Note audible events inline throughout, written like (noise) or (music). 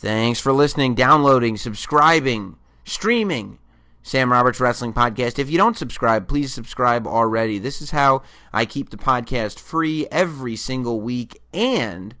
Thanks for listening, downloading, subscribing, streaming. Sam Roberts Wrestling Podcast. If you don't subscribe, please subscribe already. This is how I keep the podcast free every single week and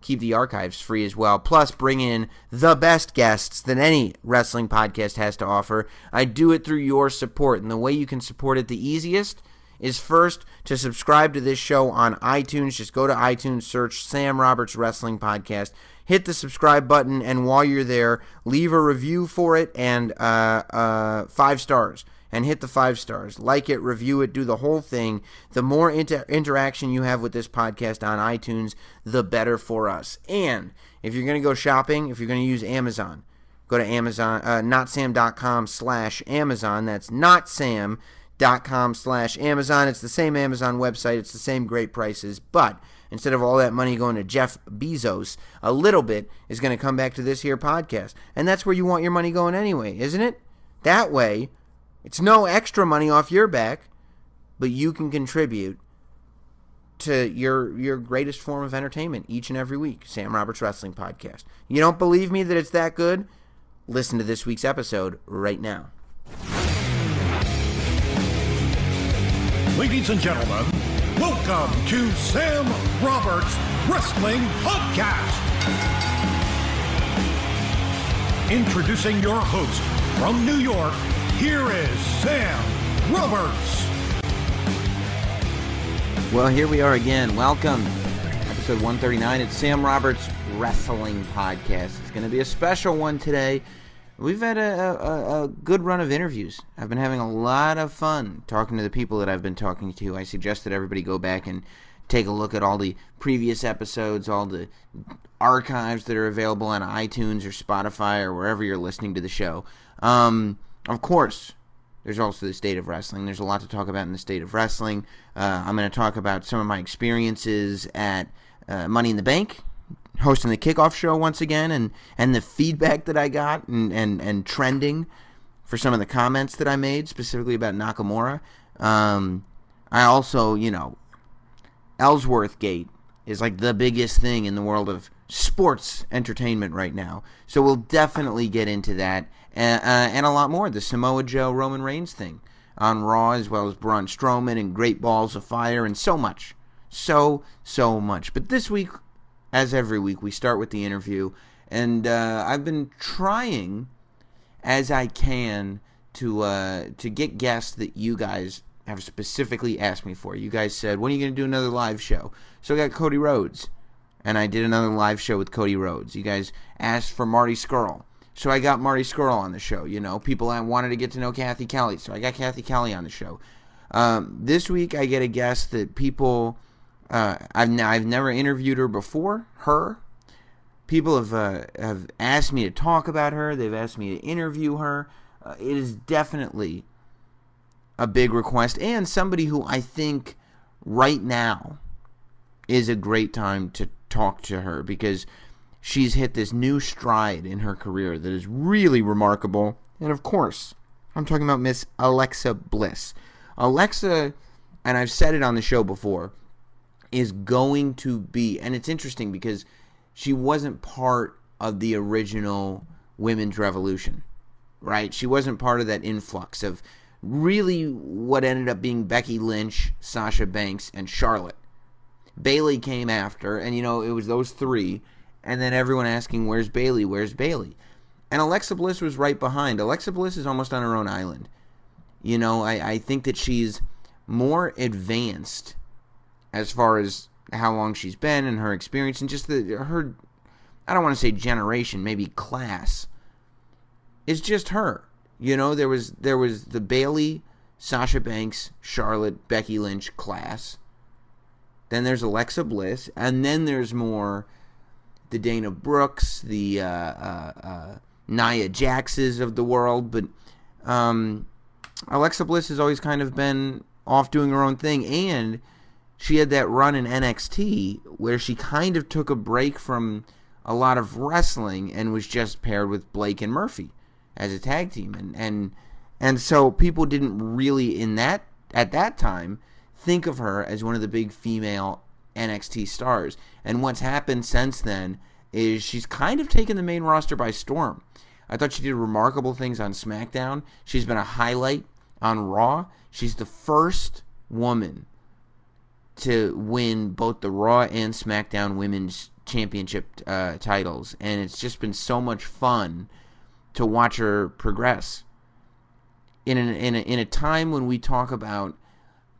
keep the archives free as well. Plus, bring in the best guests that any wrestling podcast has to offer. I do it through your support, and the way you can support it the easiest is first to subscribe to this show on iTunes. Just go to iTunes, search Sam Roberts Wrestling Podcast, hit the subscribe button, and while you're there, leave a review for it and uh, uh, five stars. And hit the five stars. Like it, review it, do the whole thing. The more inter- interaction you have with this podcast on iTunes, the better for us. And if you're going to go shopping, if you're going to use Amazon, go to Amazon, uh, notsam.com slash Amazon. That's notsam.com slash Amazon. It's the same Amazon website. It's the same great prices, but instead of all that money going to Jeff Bezos, a little bit is going to come back to this here podcast. And that's where you want your money going anyway, isn't it? That way, it's no extra money off your back, but you can contribute to your your greatest form of entertainment each and every week. Sam Roberts Wrestling Podcast. You don't believe me that it's that good? Listen to this week's episode right now. Ladies and gentlemen, welcome to Sam Roberts Wrestling Podcast. Introducing your host from New York, here is Sam Roberts. Well, here we are again. Welcome. Episode 139. It's Sam Roberts Wrestling Podcast. It's going to be a special one today. We've had a, a, a, good run of interviews. I've been having a lot of fun talking to the people that I've been talking to. I suggest that everybody go back and take a look at all the previous episodes, all the archives that are available on iTunes or Spotify or wherever you're listening to the show. Um, of course, there's also the state of wrestling. There's a lot to talk about in the state of wrestling. Uh, I'm going to talk about some of my experiences at uh, Money in the Bank hosting the kickoff show once again and, and the feedback that I got and, and, and trending for some of the comments that I made, specifically about Nakamura. Um, I also, you know, Ellsworth Gate is like the biggest thing in the world of sports entertainment right now. So we'll definitely get into that and, uh, and a lot more. The Samoa Joe Roman Reigns thing on Raw, as well as Braun Strowman and Great Balls of Fire and so much. So, so much. But this week, as every week, we start with the interview. And uh, I've been trying as I can to uh, to get guests that you guys have specifically asked me for. You guys said, when are you going to do another live show? So I got Cody Rhodes, and I did another live show with Cody Rhodes. You guys asked for Marty Scurll. So I got Marty Scurll on the show. You know, people I wanted to get to know Cathy Kelley, so I got Cathy Kelley on the show. Um, this week I get a guest that people uh, I've n- I've never interviewed her before. Her people have uh, have asked me to talk about her. They've asked me to interview her. Uh, it is definitely a big request, and somebody who I think right now is a great time to talk to her because she's hit this new stride in her career that is really remarkable. And of course, I'm talking about Miss Alexa Bliss. Alexa, and I've said it on the show before is going to be, and it's interesting because she wasn't part of the original women's revolution, right? She wasn't part of that influx of really what ended up being Becky Lynch, Sasha Banks, and Charlotte. Bayley came after, and you know, it was those three, and then everyone asking, Where's Bayley? Where's Bayley? And Alexa Bliss was right behind. Alexa Bliss is almost on her own island. You know, I, I think that she's more advanced as far as how long she's been and her experience and just the her I don't want to say generation, maybe class. It's just her. You know, there was there was the Bayley, Sasha Banks, Charlotte, Becky Lynch class. Then there's Alexa Bliss, and then there's more the Dana Brooks, the uh, uh, uh, Nia Jaxes of the world, but um, Alexa Bliss has always kind of been off doing her own thing, and she had that run in NXT where she kind of took a break from a lot of wrestling and was just paired with Blake and Murphy as a tag team and and and so people didn't really in that at that time think of her as one of the big female NXT stars and what's happened since then is she's kind of taken the main roster by storm. I thought she did remarkable things on SmackDown. She's been a highlight on Raw. She's the first woman to win both the Raw and SmackDown Women's Championship uh, titles, and it's just been so much fun to watch her progress. In a, in a, in a time when we talk about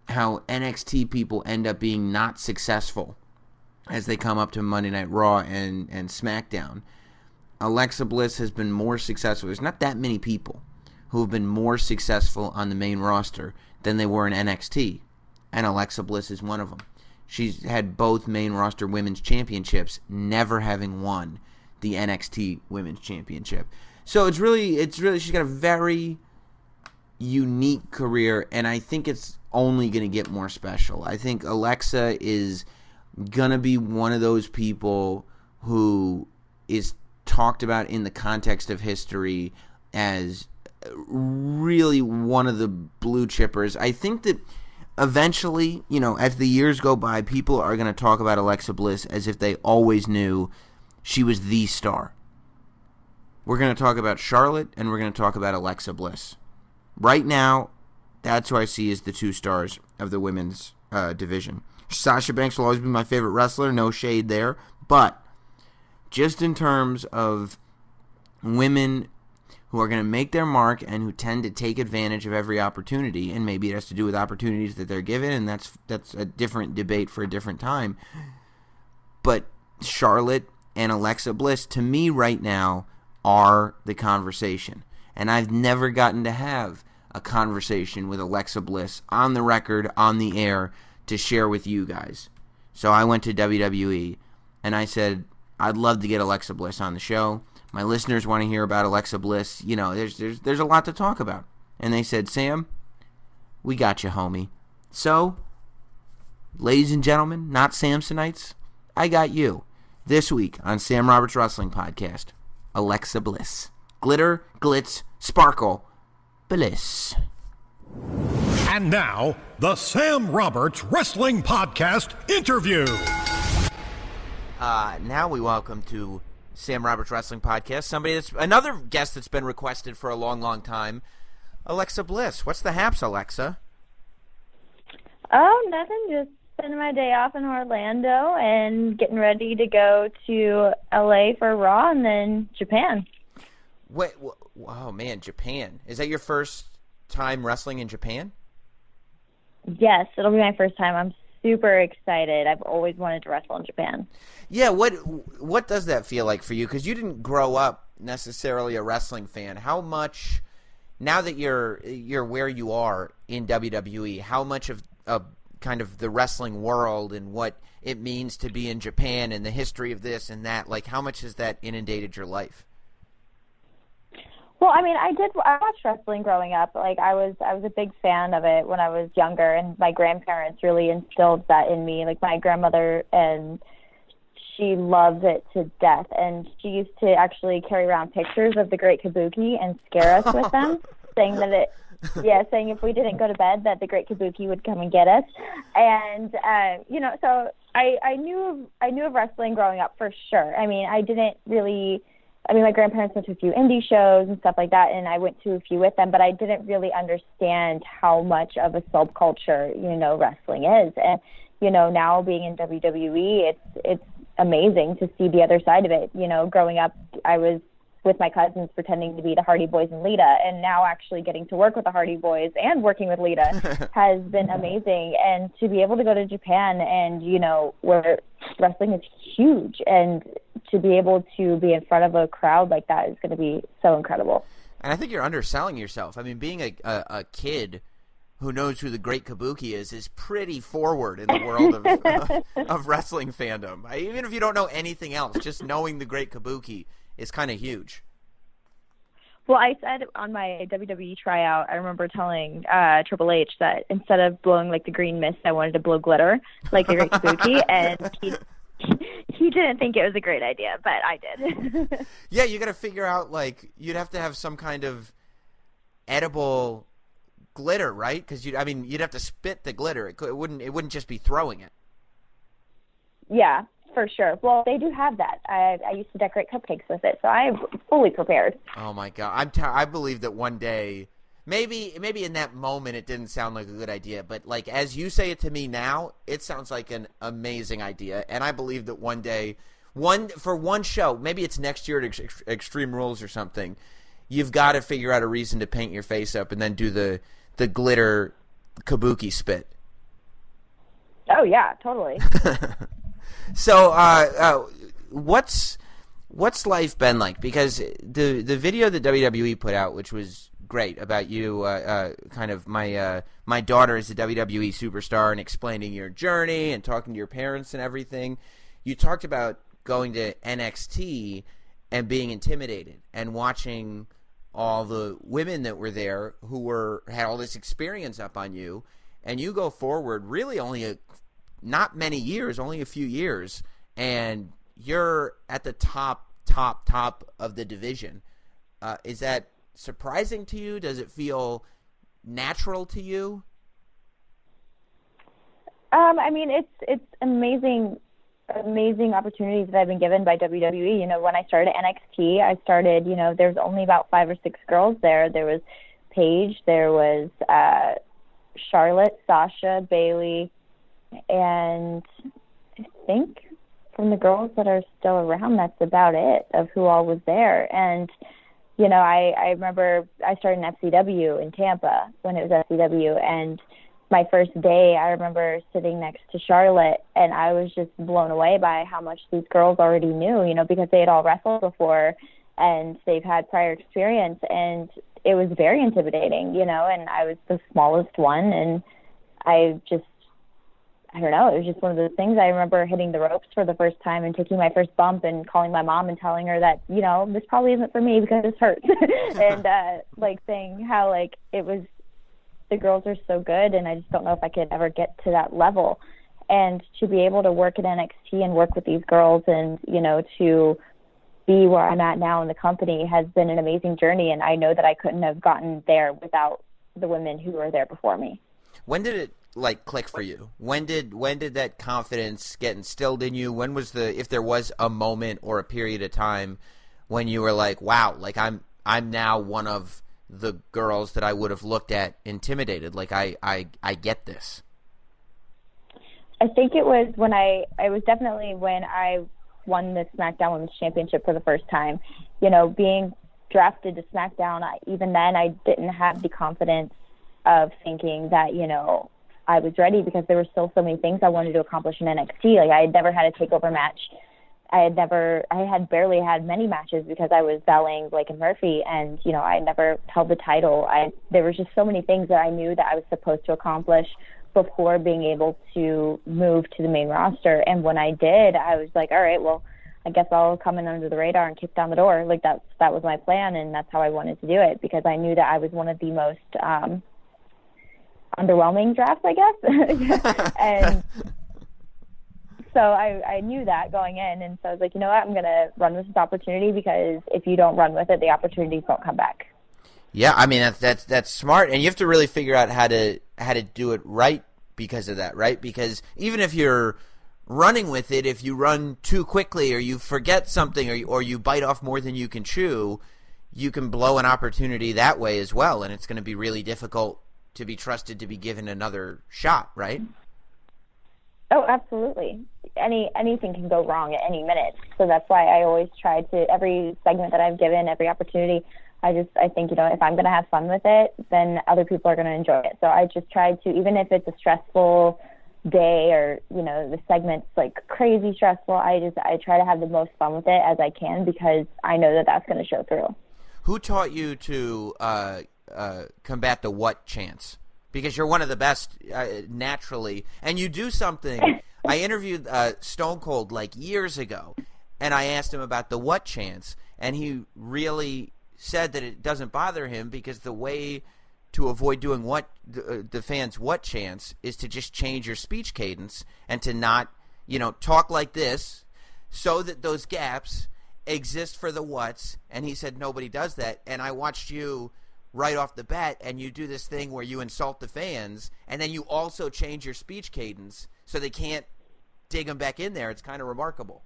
how NXT people end up being not successful as they come up to Monday Night Raw and, and SmackDown, Alexa Bliss has been more successful. There's not that many people who have been more successful on the main roster than they were in NXT, and Alexa Bliss is one of them. She's had both main roster women's championships, never having won the NXT women's championship. So it's really, it's really, she's got a very unique career, and I think it's only going to get more special. I think Alexa is going to be one of those people who is talked about in the context of history as really one of the blue chippers. I think that eventually, you know, as the years go by, people are going to talk about Alexa Bliss as if they always knew she was the star. We're going to talk about Charlotte and we're going to talk about Alexa Bliss. Right now, that's who I see as the two stars of the women's uh, division. Sasha Banks will always be my favorite wrestler, no shade there. But just in terms of women who are going to make their mark and who tend to take advantage of every opportunity, and maybe it has to do with opportunities that they're given, and that's that's a different debate for a different time. But Charlotte and Alexa Bliss, to me right now, are the conversation. And I've never gotten to have a conversation with Alexa Bliss on the record, on the air, to share with you guys. So I went to WWE and I said, I'd love to get Alexa Bliss on the show. My listeners want to hear about Alexa Bliss. You know, there's there's there's a lot to talk about. And they said, Sam, we got you, homie. So, ladies and gentlemen, not Samsonites, I got you. This week on Sam Roberts Wrestling Podcast, Alexa Bliss. Glitter, glitz, sparkle, bliss. And now, the Sam Roberts Wrestling Podcast interview. Uh, now we welcome to Sam Roberts Wrestling Podcast somebody that's another guest that's been requested for a long, long time, Alexa Bliss. What's the haps, Alexa? Oh, nothing. Just spending my day off in Orlando and getting ready to go to LA for Raw and then Japan. Wait, oh man, Japan. Is that your first time wrestling in Japan? Yes, it'll be my first time. I'm super excited. I've always wanted to wrestle in Japan. Yeah, what what does that feel like for you? Because you didn't grow up necessarily a wrestling fan. How much now that you're you're where you are in WWE? How much of of kind of the wrestling world and what it means to be in Japan and the history of this and that? Like, how much has that inundated your life? Well, I mean, I did. I watched wrestling growing up. Like, I was, I was a big fan of it when I was younger, and my grandparents really instilled that in me. Like my grandmother, and she loves it to death. And she used to actually carry around pictures of the Great Kabuki and scare us with them, (laughs) saying that it, yeah, saying if we didn't go to bed, that the Great Kabuki would come and get us. And uh, you know, so I, I knew, of, I knew of wrestling growing up for sure. I mean, I didn't really I mean, my grandparents went to a few indie shows and stuff like that, and I went to a few with them, but I didn't really understand how much of a subculture, you know, wrestling is. And, you know, now being in WWE, it's, it's amazing to see the other side of it. You know, growing up, I was with my cousins pretending to be the Hardy Boys and Lita, and now actually getting to work with the Hardy Boys and working with Lita (laughs) has been amazing. And to be able to go to Japan and you know where wrestling is huge, and to be able to be in front of a crowd like that is going to be so incredible. And I think you're underselling yourself. I mean, being a, a, a kid who knows who the Great Kabuki is is pretty forward in the world of, (laughs) of, of wrestling fandom. Even if you don't know anything else, just knowing the Great Kabuki is kind of huge. Well, I said on my WWE tryout, I remember telling uh, Triple H that instead of blowing like the green mist, I wanted to blow glitter like the Great (laughs) Kabuki, and he he didn't think it was a great idea, but I did. yeah, you got to figure out like you'd have to have some kind of edible glitter, right? Because you, I mean, you'd have to spit the glitter. It, it wouldn't. It wouldn't just be throwing it. Yeah, for sure. Well, they do have that. I I used to decorate cupcakes with it, so I'm fully prepared. Oh my god, I'm t- I believe that one day, maybe maybe in that moment it didn't sound like a good idea, but like as you say it to me now, it sounds like an amazing idea, and I believe that one day, one for one show, maybe it's next year at Ex- Extreme Rules or something, you've got to figure out a reason to paint your face up and then do the the glitter kabuki spit. Oh yeah, totally. (laughs) So, uh, uh, what's what's life been like? Because the the video that WWE put out, which was great about you, uh, uh, kind of my uh, my daughter is a WWE superstar, and explaining your journey and talking to your parents and everything. You talked about going to NXT and being intimidated and watching all the women that were there who were had all this experience up on you, and you go forward really only a not many years, only a few years, and you're at the top, top, top of the division. Uh, is that surprising to you? Does it feel natural to you? Um, I mean, it's it's amazing, amazing opportunities that I've been given by WWE. You know, when I started NXT, I started. You know, there's only about five or six girls there. There was Paige, there was uh, Charlotte, Sasha, Bayley, and I think from the girls that are still around, that's about it of who all was there. And you know, I I remember I started in FCW in Tampa when it was FCW, and my first day, I remember sitting next to Charlotte, and I was just blown away by how much these girls already knew. You know, because they had all wrestled before, and they've had prior experience, and it was very intimidating. You know, and I was the smallest one, and I just I don't know, it was just one of those things. I remember hitting the ropes for the first time and taking my first bump and calling my mom and telling her that, you know, this probably isn't for me because this hurts. (laughs) and uh like saying how like it was the girls are so good and I just don't know if I could ever get to that level. And to be able to work at NXT and work with these girls and, you know, to be where I'm at now in the company has been an amazing journey and I know that I couldn't have gotten there without the women who were there before me. When did it like click for you? When did when did that confidence get instilled in you? When was the if there was a moment or a period of time when you were like, "Wow, like I'm I'm now one of the girls that I would have looked at intimidated. Like I I I get this." I think it was when I I was definitely when I won the SmackDown Women's Championship for the first time. You know, being drafted to SmackDown, I, even then I didn't have the confidence of thinking that you know I was ready because there were still so many things I wanted to accomplish in NXT. Like I had never had a takeover match. I had never, I had barely had many matches because I was battling Blake and Murphy, and you know I never held the title. I there was just so many things that I knew that I was supposed to accomplish before being able to move to the main roster. And when I did, I was like, all right, well, I guess I'll come in under the radar and kick down the door. Like that's that was my plan, and that's how I wanted to do it because I knew that I was one of the most um, underwhelming drafts, I guess. (laughs) (laughs) and so I, I knew that going in, and so I was like, you know what, I'm gonna run with this opportunity because if you don't run with it, the opportunities won't come back. Yeah, I mean that's that's that's smart, and you have to really figure out how to how to do it right because of that, right? Because even if you're running with it, if you run too quickly or you forget something or or you bite off more than you can chew, you can blow an opportunity that way as well, and it's going to be really difficult to be trusted to be given another shot, right? Oh, absolutely. Any anything can go wrong at any minute. So that's why I always try to every segment that I've given, every opportunity, I just I think, you know, if I'm going to have fun with it, then other people are going to enjoy it. So I just try to even if it's a stressful day or, you know, the segment's like crazy stressful, I just I try to have the most fun with it as I can because I know that that's going to show through. Who taught you to uh, uh, combat the what chance because you're one of the best uh, naturally, and you do something. (laughs) I interviewed uh, Stone Cold like years ago, and I asked him about the what chance, and he really said that it doesn't bother him because the way to avoid doing what the, uh, the fans what chance is to just change your speech cadence and to not you know talk like this so that those gaps exist for the what's and he said nobody does that and i watched you right off the bat and you do this thing where you insult the fans and then you also change your speech cadence so they can't dig them back in there. It's kind of remarkable.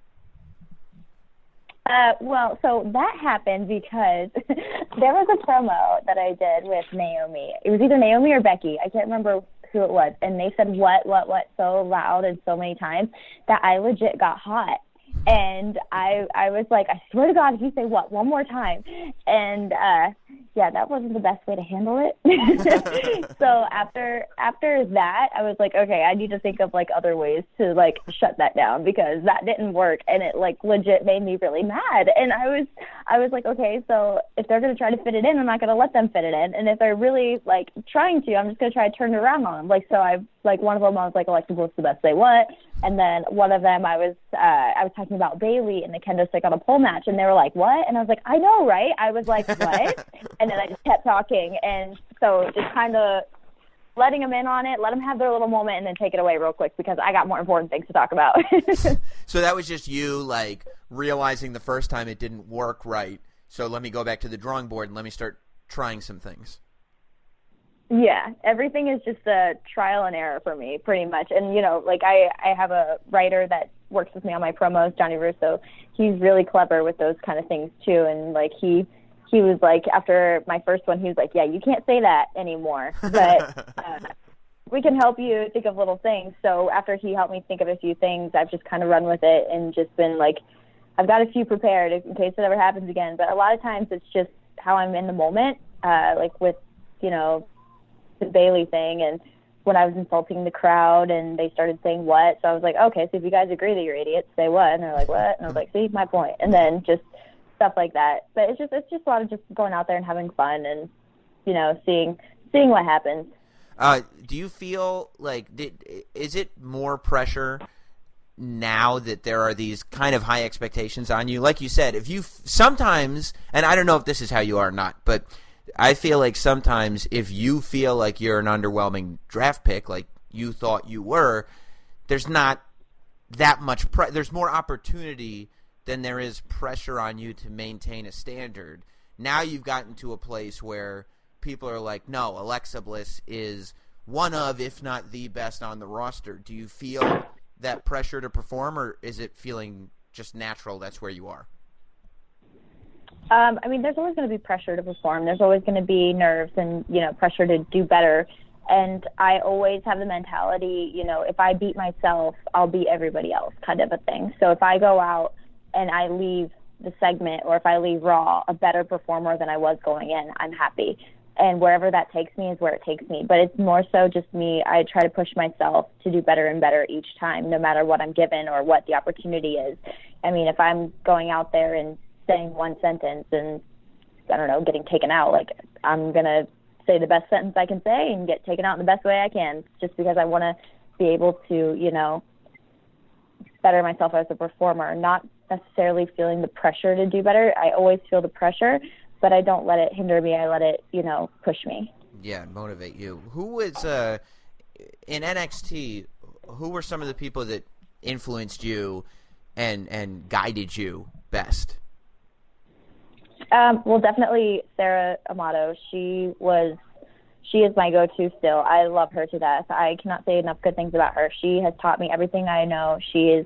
Uh, well, so that happened because (laughs) there was a promo that I did with Naomi. It was either Naomi or Becky. I can't remember who it was. And they said what, what, what so loud and so many times that I legit got hot. And I I was like, I swear to God, if you say what one more time, and uh, yeah, that wasn't the best way to handle it. (laughs) so after after that, I was like, okay, I need to think of like other ways to like shut that down because that didn't work, and it like legit made me really mad. And I was I was like, okay, so if they're gonna try to fit it in, I'm not gonna let them fit it in, and if they're really like trying to, I'm just gonna try to turn it around on them. Like so, I like one of them, I was like, Alexa Bliss the best they what, and then one of them, I was uh, I was talking about Bayley and the kendo stick on a pole match, and they were like, what? And I was like, I know, right? I was like, what? (laughs) and then I just kept talking. And so just kind of letting them in on it, let them have their little moment, and then take it away real quick because I got more important things to talk about. (laughs) so that was just you like realizing the first time it didn't work right. So let me go back to the drawing board and let me start trying some things. Yeah, everything is just a trial and error for me, pretty much. And you know, like I, I have a writer that works with me on my promos, Johnny Russo. He's really clever with those kind of things too, and like he he was like after my first one he was like yeah you can't say that anymore but (laughs) uh, we can help you think of little things so after he helped me think of a few things i've just kind of run with it and just been like i've got a few prepared in case it ever happens again but a lot of times it's just how i'm in the moment uh like with you know the Bayley thing and when I was insulting the crowd and they started saying what. So I was like, okay, so if you guys agree that you're idiots, say what. And they're like, what? And I was like, see, my point. And then just stuff like that. But it's just it's just a lot of just going out there and having fun and you know seeing seeing what happens. Uh, do you feel like did, is it more pressure now that there are these kind of high expectations on you? Like you said, if you sometimes, and I don't know if this is how you are or not, but I feel like sometimes if you feel like you're an underwhelming draft pick, like you thought you were, there's not that much. Pre- there's more opportunity then there is pressure on you to maintain a standard. Now you've gotten to a place where people are like, no, Alexa Bliss is one of, if not the best on the roster. Do you feel that pressure to perform, or is it feeling just natural that's where you are? Um, I mean, there's always going to be pressure to perform. There's always going to be nerves and you know pressure to do better. And I always have the mentality, you know, if I beat myself, I'll beat everybody else, kind of a thing. So if I go out and I leave the segment or if I leave Raw a better performer than I was going in, I'm happy. And wherever that takes me is where it takes me. But it's more so just me. I try to push myself to do better and better each time, no matter what I'm given or what the opportunity is. I mean, if I'm going out there and saying one sentence and I don't know, getting taken out, like I'm gonna say the best sentence I can say and get taken out in the best way I can, just because I want to be able to, you know, better myself as a performer, not necessarily feeling the pressure to do better. I always feel the pressure, but I don't let it hinder me. I let it, you know, push me. Yeah, motivate you. Who was uh, in NXT? Who were some of the people that influenced you and and guided you best? Um, well, definitely Sarah Amato. She was she is my go-to still. I love her to death. I cannot say enough good things about her. She has taught me everything I know. She has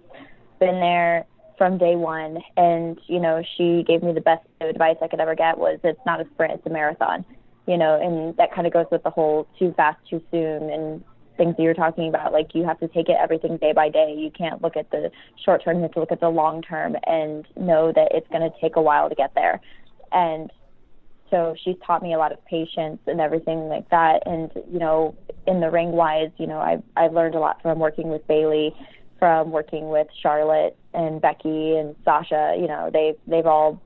been there from day one and you know she gave me the best advice i could ever get was it's not a sprint it's a marathon you know and that kind of goes with the whole too fast too soon and things that you're talking about like you have to take it everything day by day you can't look at the short term you have to look at the long term and know that it's going to take a while to get there and so she's taught me a lot of patience and everything like that and you know in the ring wise you know i've i've learned a lot from working with Bayley, from working with Charlotte and Becky and Sasha, you know, they've they've all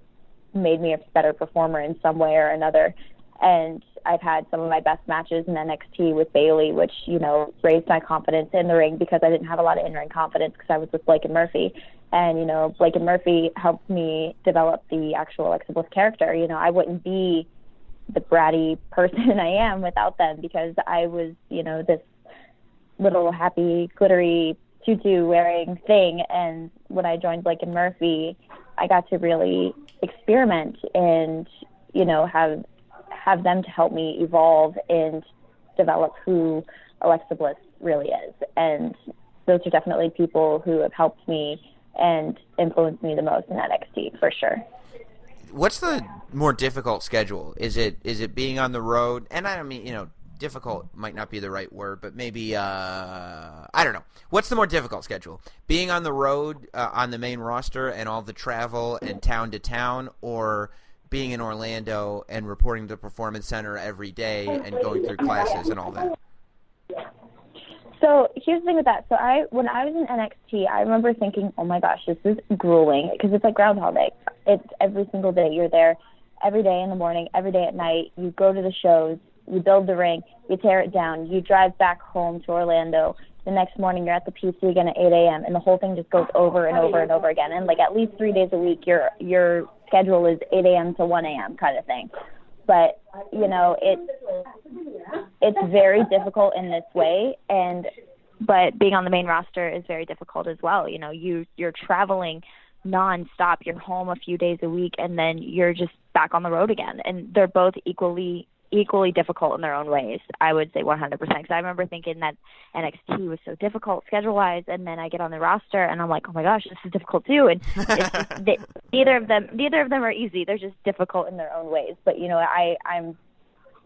made me a better performer in some way or another. And I've had some of my best matches in NXT with Bayley, which you know raised my confidence in the ring because I didn't have a lot of in-ring confidence because I was with Blake and Murphy. And you know, Blake and Murphy helped me develop the actual Alexa Bliss character. You know, I wouldn't be the bratty person (laughs) I am without them because I was, you know, this little happy, glittery tutu wearing thing. And when I joined Blake and Murphy, I got to really experiment and you know have have them to help me evolve and develop who Alexa Bliss really is. And those are definitely people who have helped me and influenced me the most in NXT for sure. What's the more difficult schedule? Is it is it being on the road? And I don't mean you know difficult might not be the right word, but maybe uh, I don't know. What's the more difficult schedule? Being on the road uh, on the main roster and all the travel and town to town, or being in Orlando and reporting to the Performance Center every day and going through classes and all that? So here's the thing with that. So I, when I was in NXT, I remember thinking, "Oh my gosh, this is grueling," because it's like Groundhog Day. It's every single day. You're there every day in the morning, every day at night. You go to the shows, you build the ring, you tear it down, you drive back home to Orlando. The next morning, you're at the PC again at 8 a.m. and the whole thing just goes over and over and over again. And like at least three days a week, your your schedule is 8 a.m. to 1 a.m. kind of thing. But you know, it's it's very difficult in this way, and but being on the main roster is very difficult as well. You know, you you're traveling nonstop. You're home a few days a week, and then you're just back on the road again. And they're both equally equally difficult in their own ways. I would say 100%. Because I remember thinking that NXT was so difficult schedule-wise, and then I get on the roster and I'm like, oh my gosh, this is difficult too. And it's just, (laughs) they, neither of them, neither of them are easy. They're just difficult in their own ways. But you know, I I'm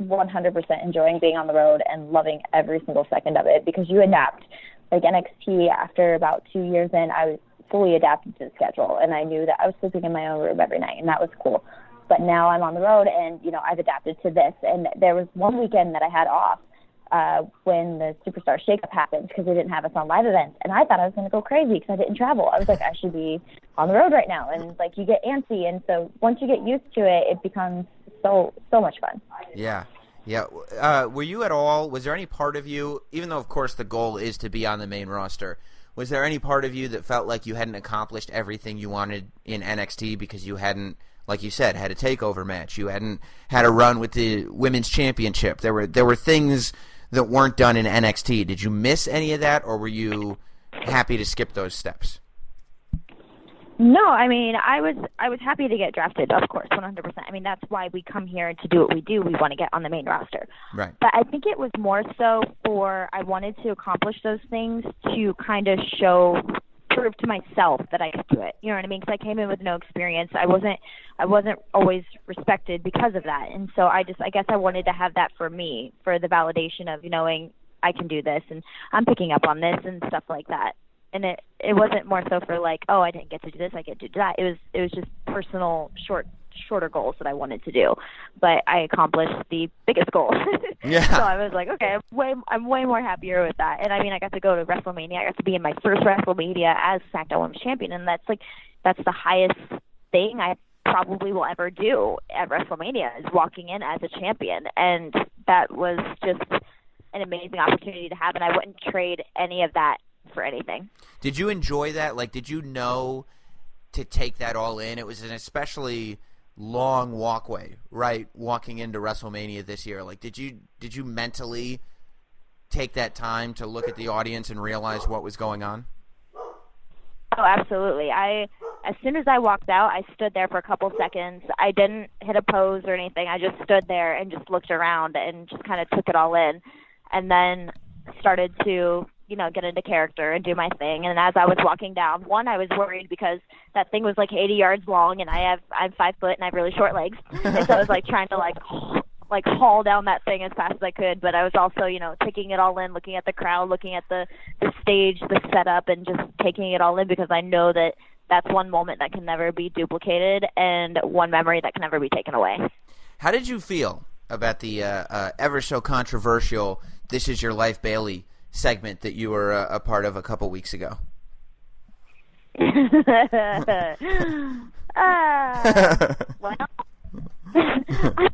100% enjoying being on the road and loving every single second of it because you adapt. Like NXT, after about two years in, I was fully adapted to the schedule, and I knew that I was sleeping in my own room every night, and that was cool but now I'm on the road and you know I've adapted to this. And there was one weekend that I had off uh, when the Superstar Shakeup happened because they didn't have us on live events, and I thought I was going to go crazy because I didn't travel. I was like, I should be on the road right now, and like you get antsy, and so once you get used to it, it becomes so so much fun. Yeah. Yeah. Uh, were you at all? Was there any part of you, even though of course the goal is to be on the main roster, was there any part of you that felt like you hadn't accomplished everything you wanted in NXT because you hadn't like you said, had a takeover match. You hadn't had a run with the women's championship. There were there were things that weren't done in NXT. Did you miss any of that, or were you happy to skip those steps? No, I mean, I was I was happy to get drafted, of course, 100%. I mean, that's why we come here to do what we do. We want to get on the main roster. Right. But I think it was more so for I wanted to accomplish those things to kind of show prove to myself that I could do it. You know what I mean? Because I came in with no experience. I wasn't I wasn't always respected because of that. And so I just I guess I wanted to have that for me for the validation of knowing I can do this and I'm picking up on this and stuff like that. And it it wasn't more so for like, oh, I didn't get to do this, I get to do that. It was it was just personal short shorter goals that I wanted to do, but I accomplished the biggest goal. (laughs) yeah. so I was like, okay, I'm way I'm way more happier with that. And I mean, I got to go to WrestleMania. I got to be in my first WrestleMania as SmackDown Women's Champion, and that's like that's the highest thing I probably will ever do at WrestleMania is walking in as a champion, and that was just an amazing opportunity to have, and I wouldn't trade any of that for anything. Did you enjoy that? Like, did you know to take that all in? It was an especially long walkway, right? Walking into WrestleMania this year. Like did you did you mentally take that time to look at the audience and realize what was going on? Oh, absolutely. I as soon as I walked out, I stood there for a couple seconds. I didn't hit a pose or anything. I just stood there and just looked around and just kind of took it all in. And then started to you know, get into character and do my thing. And as I was walking down, one, I was worried because that thing was like 80 yards long, and I have I'm five foot and I have really short legs, and so I was like (laughs) trying to like like haul down that thing as fast as I could. But I was also, you know, taking it all in, looking at the crowd, looking at the the stage, the setup, and just taking it all in because I know that that's one moment that can never be duplicated and one memory that can never be taken away. How did you feel about the uh, uh, ever so controversial "This Is Your Life" Bayley segment that you were a, a part of a couple weeks ago? (laughs) uh, well, (laughs)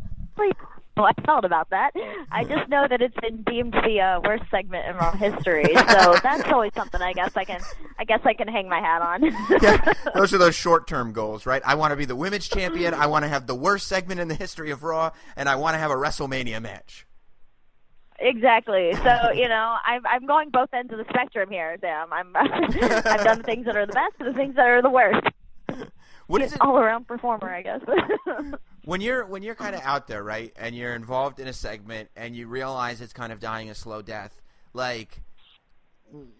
I felt about that. I just know that it's been deemed the uh, worst segment in Raw history, so (laughs) that's always something I guess I can I guess I can hang my hat on. yeah, those are those short term goals, right? I want to be the women's champion. I want to have the worst segment in the history of Raw, and I want to have a WrestleMania match. Exactly. So you know, I'm I'm going both ends of the spectrum here, Sam. I'm (laughs) I've done the things that are the best and the things that are the worst. (laughs) What is it? All around performer, I guess. (laughs) when you're when you're kind of out there, right, and you're involved in a segment, and you realize it's kind of dying a slow death, like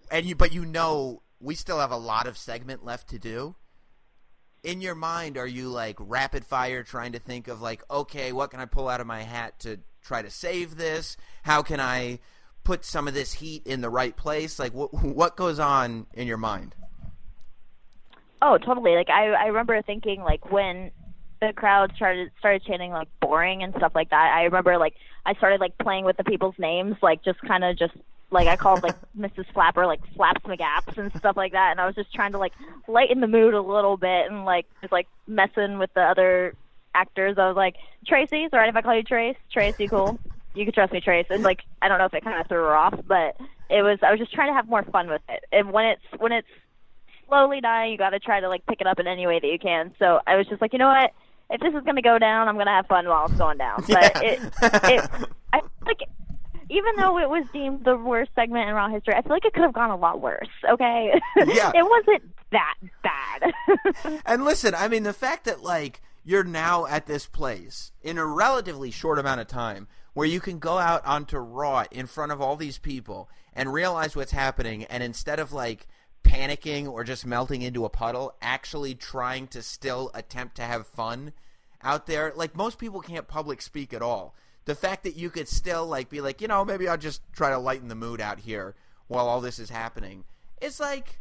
and you but you know we still have a lot of segment left to do. In your mind, are you like rapid fire trying to think of like, okay, what can I pull out of my hat to try to save this? How can I put some of this heat in the right place? Like, what (laughs) what goes on in your mind? Oh, totally. Like I, I remember thinking like when the crowd started started chanting like boring and stuff like that. I remember like I started like playing with the people's names, like just kind of just like I called like (laughs) Mrs. Flapper like Flaps McGaps and stuff like that, and I was just trying to like lighten the mood a little bit and like just like messing with the other actors. I was like Tracy, is alright if I call you Trace? Tracy, cool. You can trust me, Trace. And like I don't know if it kind of threw her off, but it was I was just trying to have more fun with it. And when it's when it's slowly dying, you got to try to like pick it up in any way that you can. So I was just like, you know what? If this is gonna go down, I'm gonna have fun while it's going down. (laughs) But Yeah. it, it, I feel like, even though it was deemed the worst segment in Raw history, I feel like it could have gone a lot worse. Okay, Yeah. (laughs) it wasn't that bad. (laughs) And listen, I mean, the fact that like you're now at this place in a relatively short amount of time where you can go out onto Raw in front of all these people and realize what's happening, and instead of like panicking or just melting into a puddle, actually trying to still attempt to have fun out there. Like most people can't public speak at all. The fact that you could still like be like, you know, maybe I'll just try to lighten the mood out here while all this is happening. It's like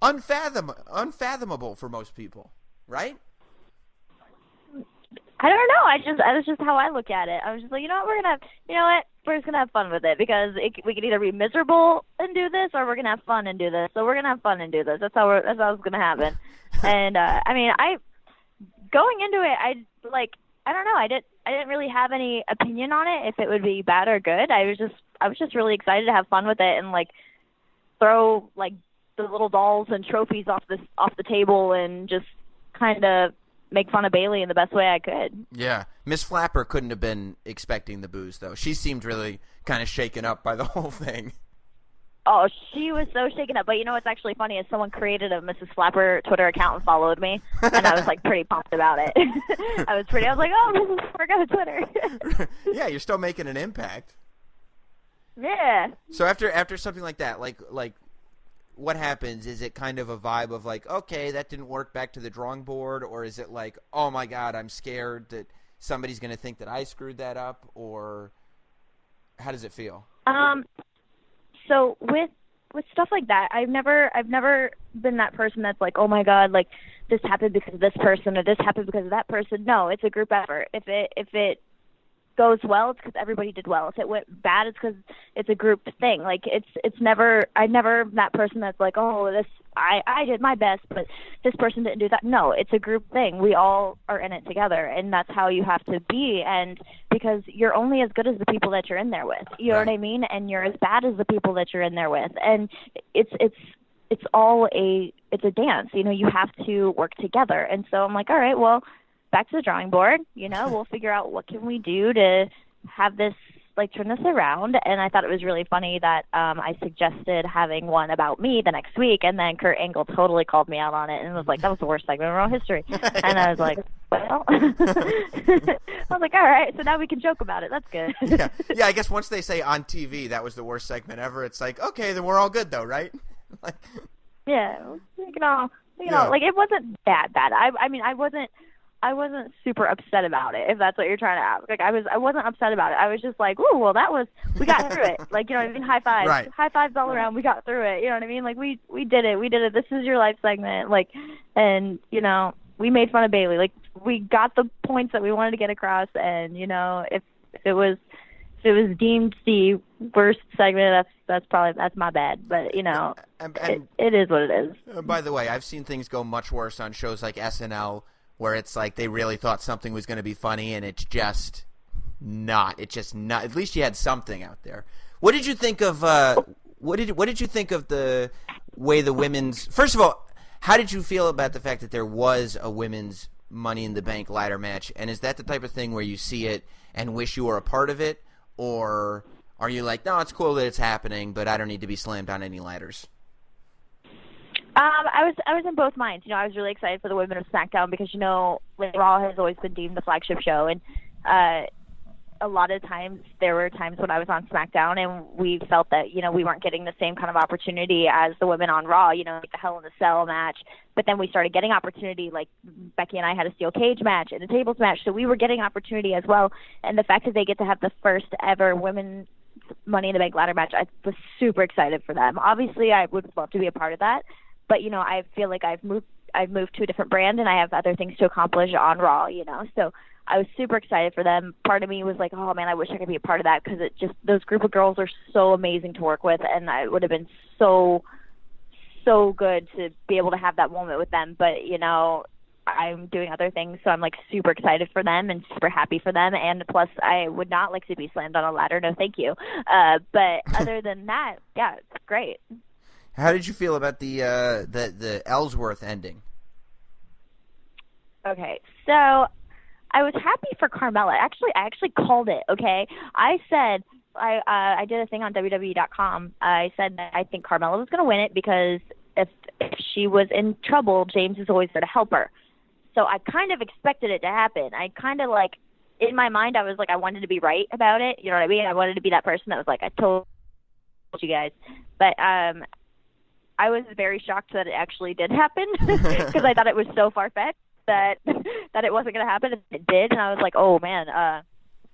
unfathom unfathomable for most people, right? I don't know. I just that's just how I look at it. I was just like, you know what, we're gonna have, you know what, we're just gonna have fun with it because it, we could either be miserable and do this, or we're gonna have fun and do this. So we're gonna have fun and do this. That's how we're, that's how it's gonna happen. (laughs) and uh, I mean, I going into it, I like I don't know. I didn't I didn't really have any opinion on it if it would be bad or good. I was just I was just really excited to have fun with it and like throw like the little dolls and trophies off the off the table and just kind of make fun of Bayley in the best way I could. Yeah. Miss Flapper couldn't have been expecting the booze though. She seemed really kind of shaken up by the (laughs) whole thing. Oh, she was so shaken up. But you know what's actually funny is someone created a Mrs. Flapper Twitter account and followed me, and I was like pretty pumped about it. (laughs) I was pretty. I was like, oh, Mrs. Flapper got a Twitter. (laughs) yeah, you're still making an impact. yeah. So after after something like that, like like what happens? Is it kind of a vibe of like, okay, that didn't work, back to the drawing board, or is it like, oh my god, I'm scared that somebody's going to think that I screwed that up, or how does it feel? Um. So with with stuff like that, I've never I've never been that person that's like, oh my god, like this happened because of this person or this happened because of that person. No, it's a group effort. If it if it goes well, it's because everybody did well. If it went bad, it's because it's a group thing. Like it's it's never I never that person that's like, oh, this I I did my best, but this person didn't do that. No, it's a group thing. We all are in it together, and that's how you have to be. And because you're only as good as the people that you're in there with. You know what I mean? And you're as bad as the people that you're in there with. And it's it's it's all a it's a dance. You know, you have to work together. And so I'm like, all right, well, back to the drawing board. You know, we'll figure out what can we do to have this like turn this around and I thought it was really funny that um I suggested having one about me the next week and then Kurt Angle totally called me out on it and was like that was the worst segment in Raw history (laughs) and I was like well (laughs) I was like all right so now we can joke about it that's good yeah, (laughs) yeah. I guess once they say on TV that was the worst segment ever, it's like, okay, then we're all good though, right? like, yeah you know you Yeah. know like it wasn't that bad I I mean I wasn't I wasn't super upset about it, if that's what you're trying to ask. Like I was, I wasn't upset about it. I was just like, "Ooh, well, that was we got through it." (laughs) Like you know, what I mean, high fives, Right. high fives all around. We got through it. You know what I mean? Like we we did it. We did it. This is your life segment. Like, and you know, we made fun of Bayley. Like we got the points that we wanted to get across. And you know, if, if it was if it was deemed the worst segment, that's that's probably that's my bad. But you know, and, it, and it is what it is. By the way, I've seen things go much worse on shows like SNL, where it's like they really thought something was going to be funny, and it's just not. It's just not. At least you had something out there. What did you think of? Uh, what did What did you think of the way the women's? First of all, how did you feel about the fact that there was a women's Money in the Bank ladder match? And is that the type of thing where you see it and wish you were a part of it, or are you like, no, it's cool that it's happening, but I don't need to be slammed on any ladders? Um, I was I was in both minds. You know, I was really excited for the women of SmackDown because you know Raw has always been deemed the flagship show, and uh, a lot of times there were times when I was on SmackDown and we felt that you know we weren't getting the same kind of opportunity as the women on Raw. You know, like the Hell in a Cell match. But then we started getting opportunity. Like Becky and I had a steel cage match and a tables match, so we were getting opportunity as well. And the fact that they get to have the first ever women Money in the Bank ladder match, I was super excited for them. Obviously, I would love to be a part of that, but you know, I feel like I've moved I've moved to a different brand and I have other things to accomplish on Raw, you know. So I was super excited for them. Part of me was like, oh man, I wish I could be a part of that because it just those group of girls are so amazing to work with, and I would have been so so good to be able to have that moment with them. But you know, I'm doing other things, so I'm like super excited for them and super happy for them. And plus, I would not like to be slammed on a ladder. No, thank you. Uh, but (laughs) other than that, yeah, it's great. How did you feel about the uh, the the Ellsworth ending? Okay, so I was happy for Carmella. Actually, I actually called it. Okay, I said I uh, I did a thing on WWE.com. I said that I think Carmella was going to win it because if if she was in trouble, James is always there to help her. So I kind of expected it to happen. I kind of like in my mind I was like I wanted to be right about it. You know what I mean? I wanted to be that person that was like I told you guys. But um I was very shocked that it actually did happen (laughs) because I thought it was so far fetched that (laughs) that it wasn't going to happen. And it did, and I was like, oh man. uh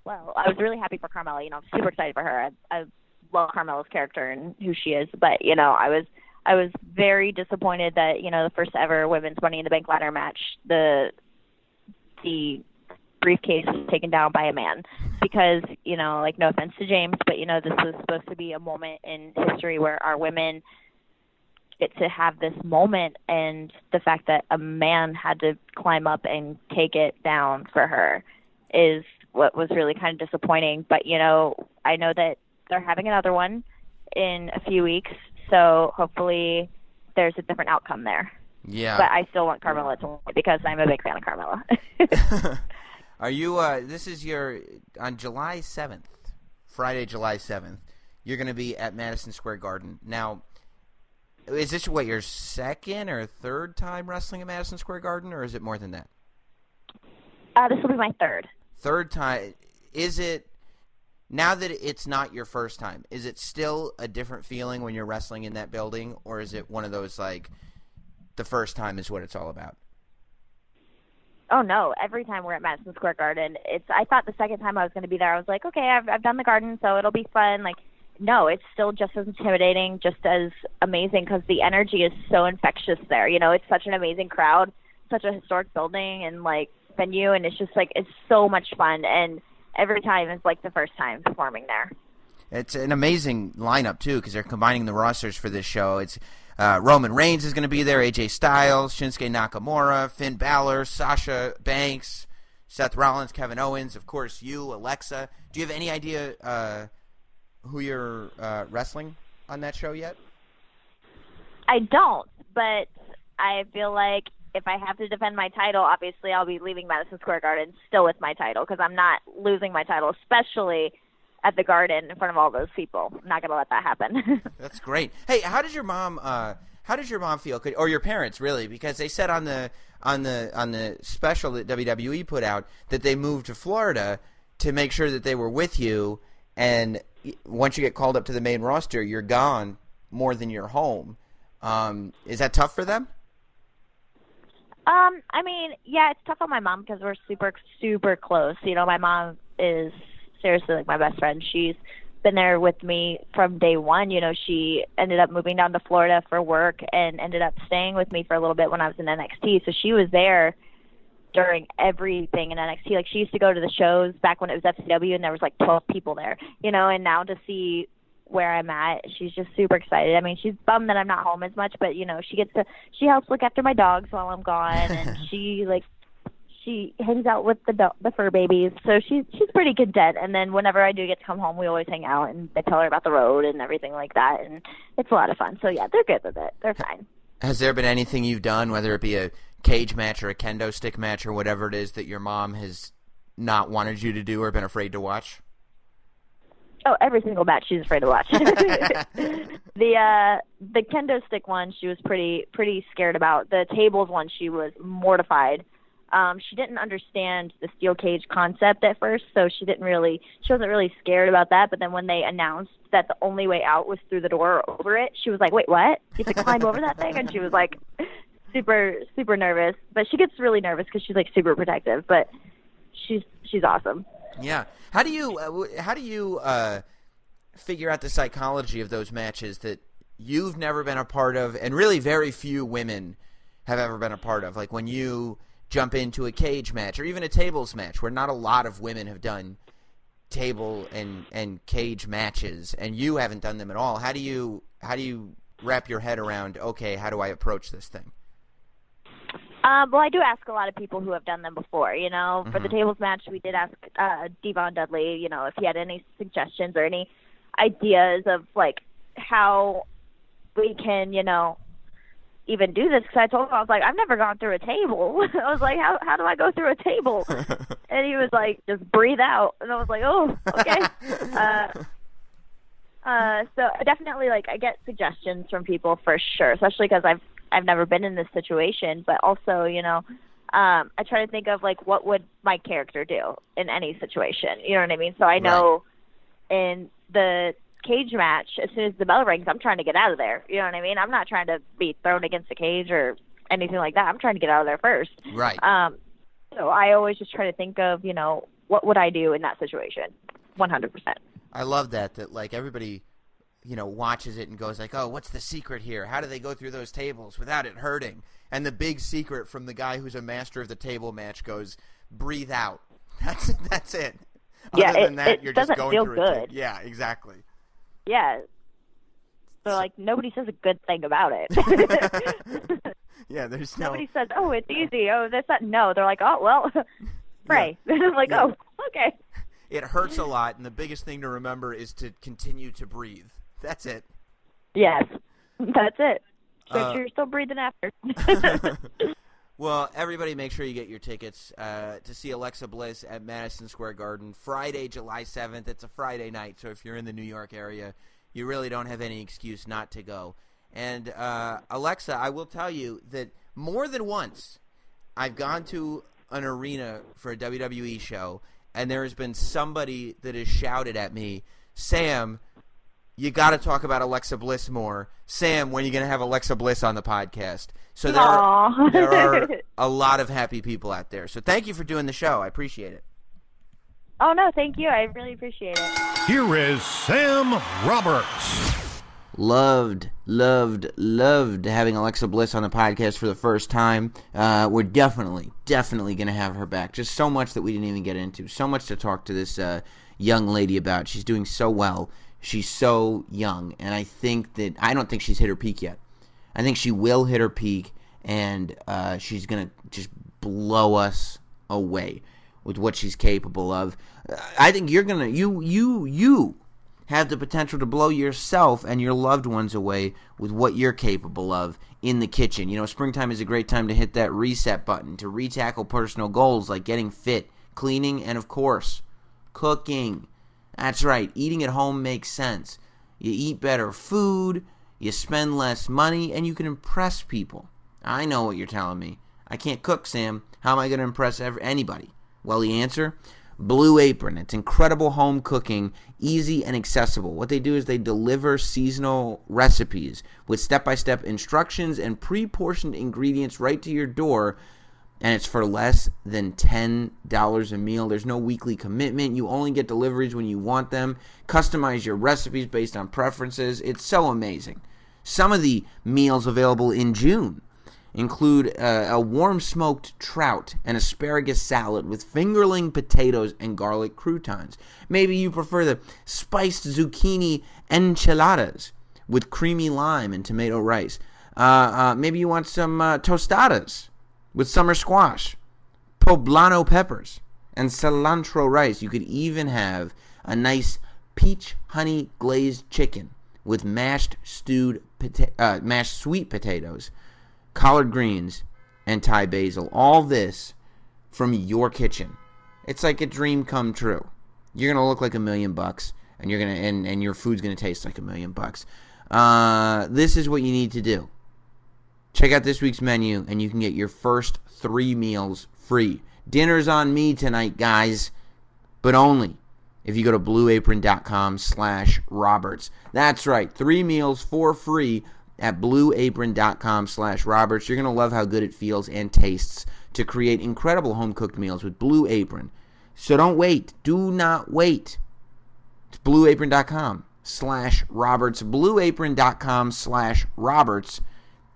Well, I was really happy for Carmella. You know, I'm super excited for her. I, I love Carmella's character and who she is. But you know, I was I was very disappointed that you know the first ever women's Money in the Bank ladder match, the the briefcase was taken down by a man because you know like no offense to James, but you know this was supposed to be a moment in history where our women get to have this moment and the fact that a man had to climb up and take it down for her is what was really kind of disappointing but you know i know that they're having another one in a few weeks so hopefully there's a different outcome there Yeah. but i still want Carmella to win because i'm a big fan of Carmella. (laughs) Are you? Uh, this is your on July seventh, Friday, July seventh. You're going to be at Madison Square Garden. Now, is this what your second or third time wrestling at Madison Square Garden, or is it more than that? uh, this will be my third Third time. Is it now that it's not your first time? Is it still a different feeling when you're wrestling in that building, or is it one of those like the first time is what it's all about? Oh no! Every time we're at Madison Square Garden, it's. I thought the second time I was going to be there, I was like, okay, I've I've done the Garden, so it'll be fun. Like, no, it's still just as intimidating, just as amazing because the energy is so infectious there. You know, it's such an amazing crowd, such a historic building and like venue, and it's just like it's so much fun. And every time is like the first time performing there. It's an amazing lineup too because they're combining the rosters for this show. It's uh, Roman Reigns is going to be there, AJ Styles, Shinsuke Nakamura, Finn Balor, Sasha Banks, Seth Rollins, Kevin Owens, of course you, Alexa. Do you have any idea uh, who you're uh, wrestling on that show yet? I don't, but I feel like if I have to defend my title, obviously I'll be leaving Madison Square Garden still with my title because I'm not losing my title, especially at the Garden in front of all those people. I'm not gonna let that happen. (laughs) That's great. Hey, how does your mom? Uh, how does your mom feel? Could, or your parents really? Because they said on the on the on the special that WWE put out that they moved to Florida to make sure that they were with you, and once you get called up to the main roster, you're gone more than you're home. Um, is that tough for them? Um, I mean, yeah, it's tough on my mom because we're super, super close. You know, my mom is seriously like my best friend. She's been there with me from day one. You know, she ended up moving down to Florida for work and ended up staying with me for a little bit when I was in NXT. So she was there during everything in NXT. Like she used to go to the shows back when it was FCW and there was like 12 people there, you know, and now to see where I'm at, she's just super excited. I mean, she's bummed that I'm not home as much, but you know, she gets to she helps look after my dogs while I'm gone and (laughs) she like she hangs out with the do- the fur babies. So she's she's pretty content. And then whenever I do get to come home, we always hang out and I tell her about the road and everything like that and it's a lot of fun. So yeah, they're good with it. They're fine. Has there been anything you've done, whether it be a cage match or a kendo stick match or whatever it is, that your mom has not wanted you to do or been afraid to watch? Oh, every single match she's afraid to watch. (laughs) (laughs) the uh the kendo stick one she was pretty pretty scared about. The tables one she was mortified. um, she didn't understand the steel cage concept at first, so she didn't really, she wasn't really scared about that. But then when they announced that the only way out was through the door or over it, she was like, "Wait, what? You have to climb over that thing?" And she was like, super, super nervous. But she gets really nervous because she's like super protective. But she's she's awesome. Yeah. How do you uh, how do you uh, figure out the psychology of those matches that you've never been a part of, and really very few women have ever been a part of? Like when you jump into a cage match or even a tables match where not a lot of women have done table and and cage matches and you haven't done them at all how do you how do you wrap your head around okay how do i approach this thing um, well, I do ask a lot of people who have done them before. You know, for the Mm-hmm. tables match, we did ask uh, D-Von Dudley. You know, if he had any suggestions or any ideas of like how we can, you know, even do this. Because I told him I was like, I've never gone through a table. (laughs) I was like, how how do I go through a table? (laughs) and he was like, just breathe out. And I was like, oh, okay. (laughs) uh, uh, so definitely, like, I get suggestions from people for sure, especially because I've I've never been in this situation. But also, you know, um, I try to think of like what would my character do in any situation. You know what I mean? So I know in the cage match, as soon as the bell rings, I'm trying to get out of there. You know what I mean? I'm not trying to be thrown against the cage or anything like that. I'm trying to get out of there first. right Um, so I always just try to think of, you know, what would I do in that situation? 100%. I love that that like everybody you know watches it and goes like, "Oh, what's the secret here? How do they go through those tables without it hurting?" And the big secret from the guy who's a master of the table match goes, "Breathe out." (laughs) That's that's it. Yeah, Other than it- that, it you're just doesn't going feel through a good. Yeah, exactly. Yeah. So like nobody says a good thing about it. (laughs) Yeah, there's (laughs) no nobody says, "Oh, it's easy." Oh, that's not. No, they're like, "Oh, well, pray." I'm like, Yeah. "Oh, okay." it hurts a lot and the biggest thing to remember is to continue to breathe. That's it. Yes, that's it. Make Uh, sure you're still breathing after. (laughs) (laughs) Well, everybody make sure you get your tickets uh, to see Alexa Bliss at Madison Square Garden Friday, July 7th. It's a Friday night, so if you're in the New York area, you really don't have any excuse not to go. And uh, Alexa, I will tell you that more than once I've gone to an arena for a WWE show, and there has been somebody that has shouted at me, Sam, you got to talk about Alexa Bliss more. Sam, when are you going to have Alexa Bliss on the podcast? So there are, there are (laughs) a lot of happy people out there. So thank you for doing the show. I appreciate it. oh no, thank you. I really appreciate it. Here is Sam Roberts. Loved, loved, loved having Alexa Bliss on the podcast for the first time. Uh, we're definitely, definitely going to have her back. Just so much that we didn't even get into. So much to talk to this uh, young lady about. She's doing so well. She's so young. And I think that, I don't think she's hit her peak yet. I think she will hit her peak, and uh, she's to just blow us away with what she's capable of. I think you're to, you, you, you have the potential to blow yourself and your loved ones away with what you're capable of in the kitchen. You know, springtime is a great time to hit that reset button, to retackle personal goals like getting fit, cleaning, and of course, cooking. That's right, eating at home makes sense. You eat better food, you spend less money, and you can impress people. I know what you're telling me. I can't cook, Sam. How am I going to impress ever- anybody? Well, the answer Blue Apron. It's incredible home cooking, easy and accessible. What they do is they deliver seasonal recipes with step by step instructions and pre portioned ingredients right to your door. And it's for less than $10 a meal. There's no weekly commitment. You only get deliveries when you want them. Customize your recipes based on preferences. It's so amazing. Some of the meals available in June include uh, a warm smoked trout and asparagus salad with fingerling potatoes and garlic croutons. Maybe you prefer the spiced zucchini enchiladas with creamy lime and tomato rice. Uh, uh, maybe you want some uh, tostadas with summer squash, poblano peppers, and cilantro rice. You could even have a nice peach honey glazed chicken with mashed stewed pota- uh, mashed sweet potatoes collard greens, and Thai basil. All this from your kitchen. It's like a dream come true. You're gonna look like a million bucks, and you're gonna and, and your food's gonna taste like a million bucks. Uh, this is what you need to do. Check out this week's menu, and you can get your first three meals free. Dinner's on me tonight, guys, but only if you go to blueapron.com slash roberts. That's right, three meals for free at blueapron.com slash roberts. You're going to love how good it feels and tastes to create incredible home-cooked meals with Blue Apron. So don't wait. Do not wait. It's blueapron.com slash roberts. blueapron.com slash roberts.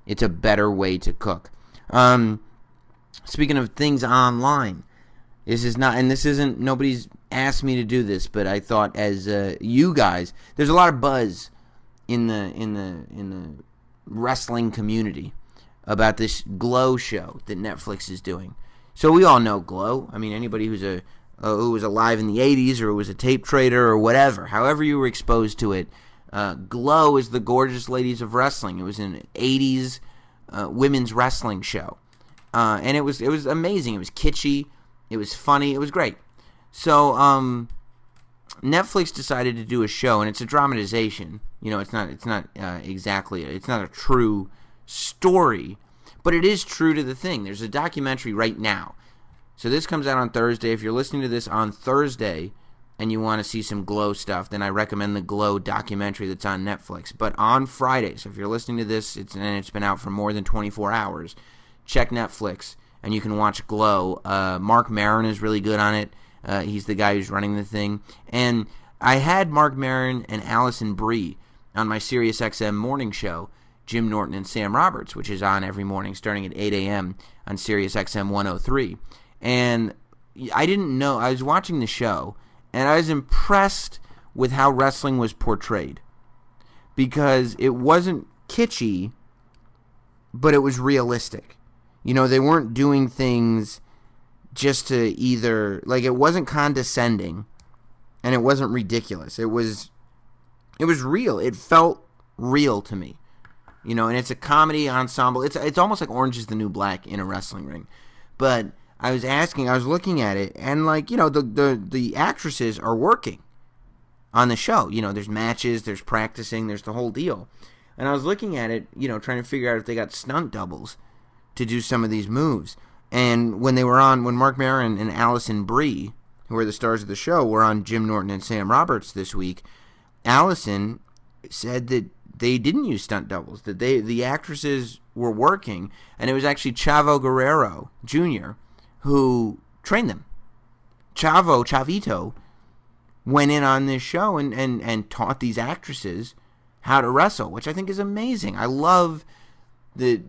It's a better way to cook. Um, speaking of things online, this is not, and this isn't, nobody's asked me to do this, but I thought as uh, you guys, there's a lot of buzz in the in the in the wrestling community about this Glow show that Netflix is doing. So we all know Glow. I mean, anybody who's a uh, who was alive in the 80s or who was a tape trader or whatever, however you were exposed to it, uh, Glow is the gorgeous ladies of wrestling. It was an 80s uh, women's wrestling show, uh, and it was it was amazing. It was kitschy, it was funny, it was great. So um, Netflix decided to do a show, and it's a dramatization. You know, it's not it's not uh, exactly it's not a true story, but it is true to the thing. There's a documentary right now. So this comes out on Thursday. If you're listening to this on Thursday and you want to see some Glow stuff, then I recommend the Glow documentary that's on Netflix. But on Friday, so if you're listening to this, it's and it's been out for more than 24 hours, check Netflix and you can watch Glow. Uh, Marc Maron is really good on it. Uh, he's the guy who's running the thing. And I had Marc Maron and Alison Brie on my SiriusXM morning show, Jim Norton and Sam Roberts, which is on every morning starting at 8 a.m. on SiriusXM 103. And I didn't know, I was watching the show, and I was impressed with how wrestling was portrayed. Because it wasn't kitschy, but it was realistic. You know, they weren't doing things just to either like it wasn't condescending and it wasn't ridiculous. It was it was real. It felt real to me. You know, and it's a comedy ensemble. It's it's almost like Orange is the New Black in a wrestling ring. But I was asking, I was looking at it and like, you know, the the the actresses are working on the show. You know, there's matches, there's practicing, there's the whole deal. And I was looking at it, you know, trying to figure out if they got stunt doubles to do some of these moves. And when they were on, when Marc Maron and Alison Brie, who are the stars of the show, were on Jim Norton and Sam Roberts this week, Alison said that they didn't use stunt doubles, that they the actresses were working, and it was actually Chavo Guerrero Jr. who trained them. Chavo Chavito went in on this show and, and, and taught these actresses how to wrestle, which I think is amazing. I love that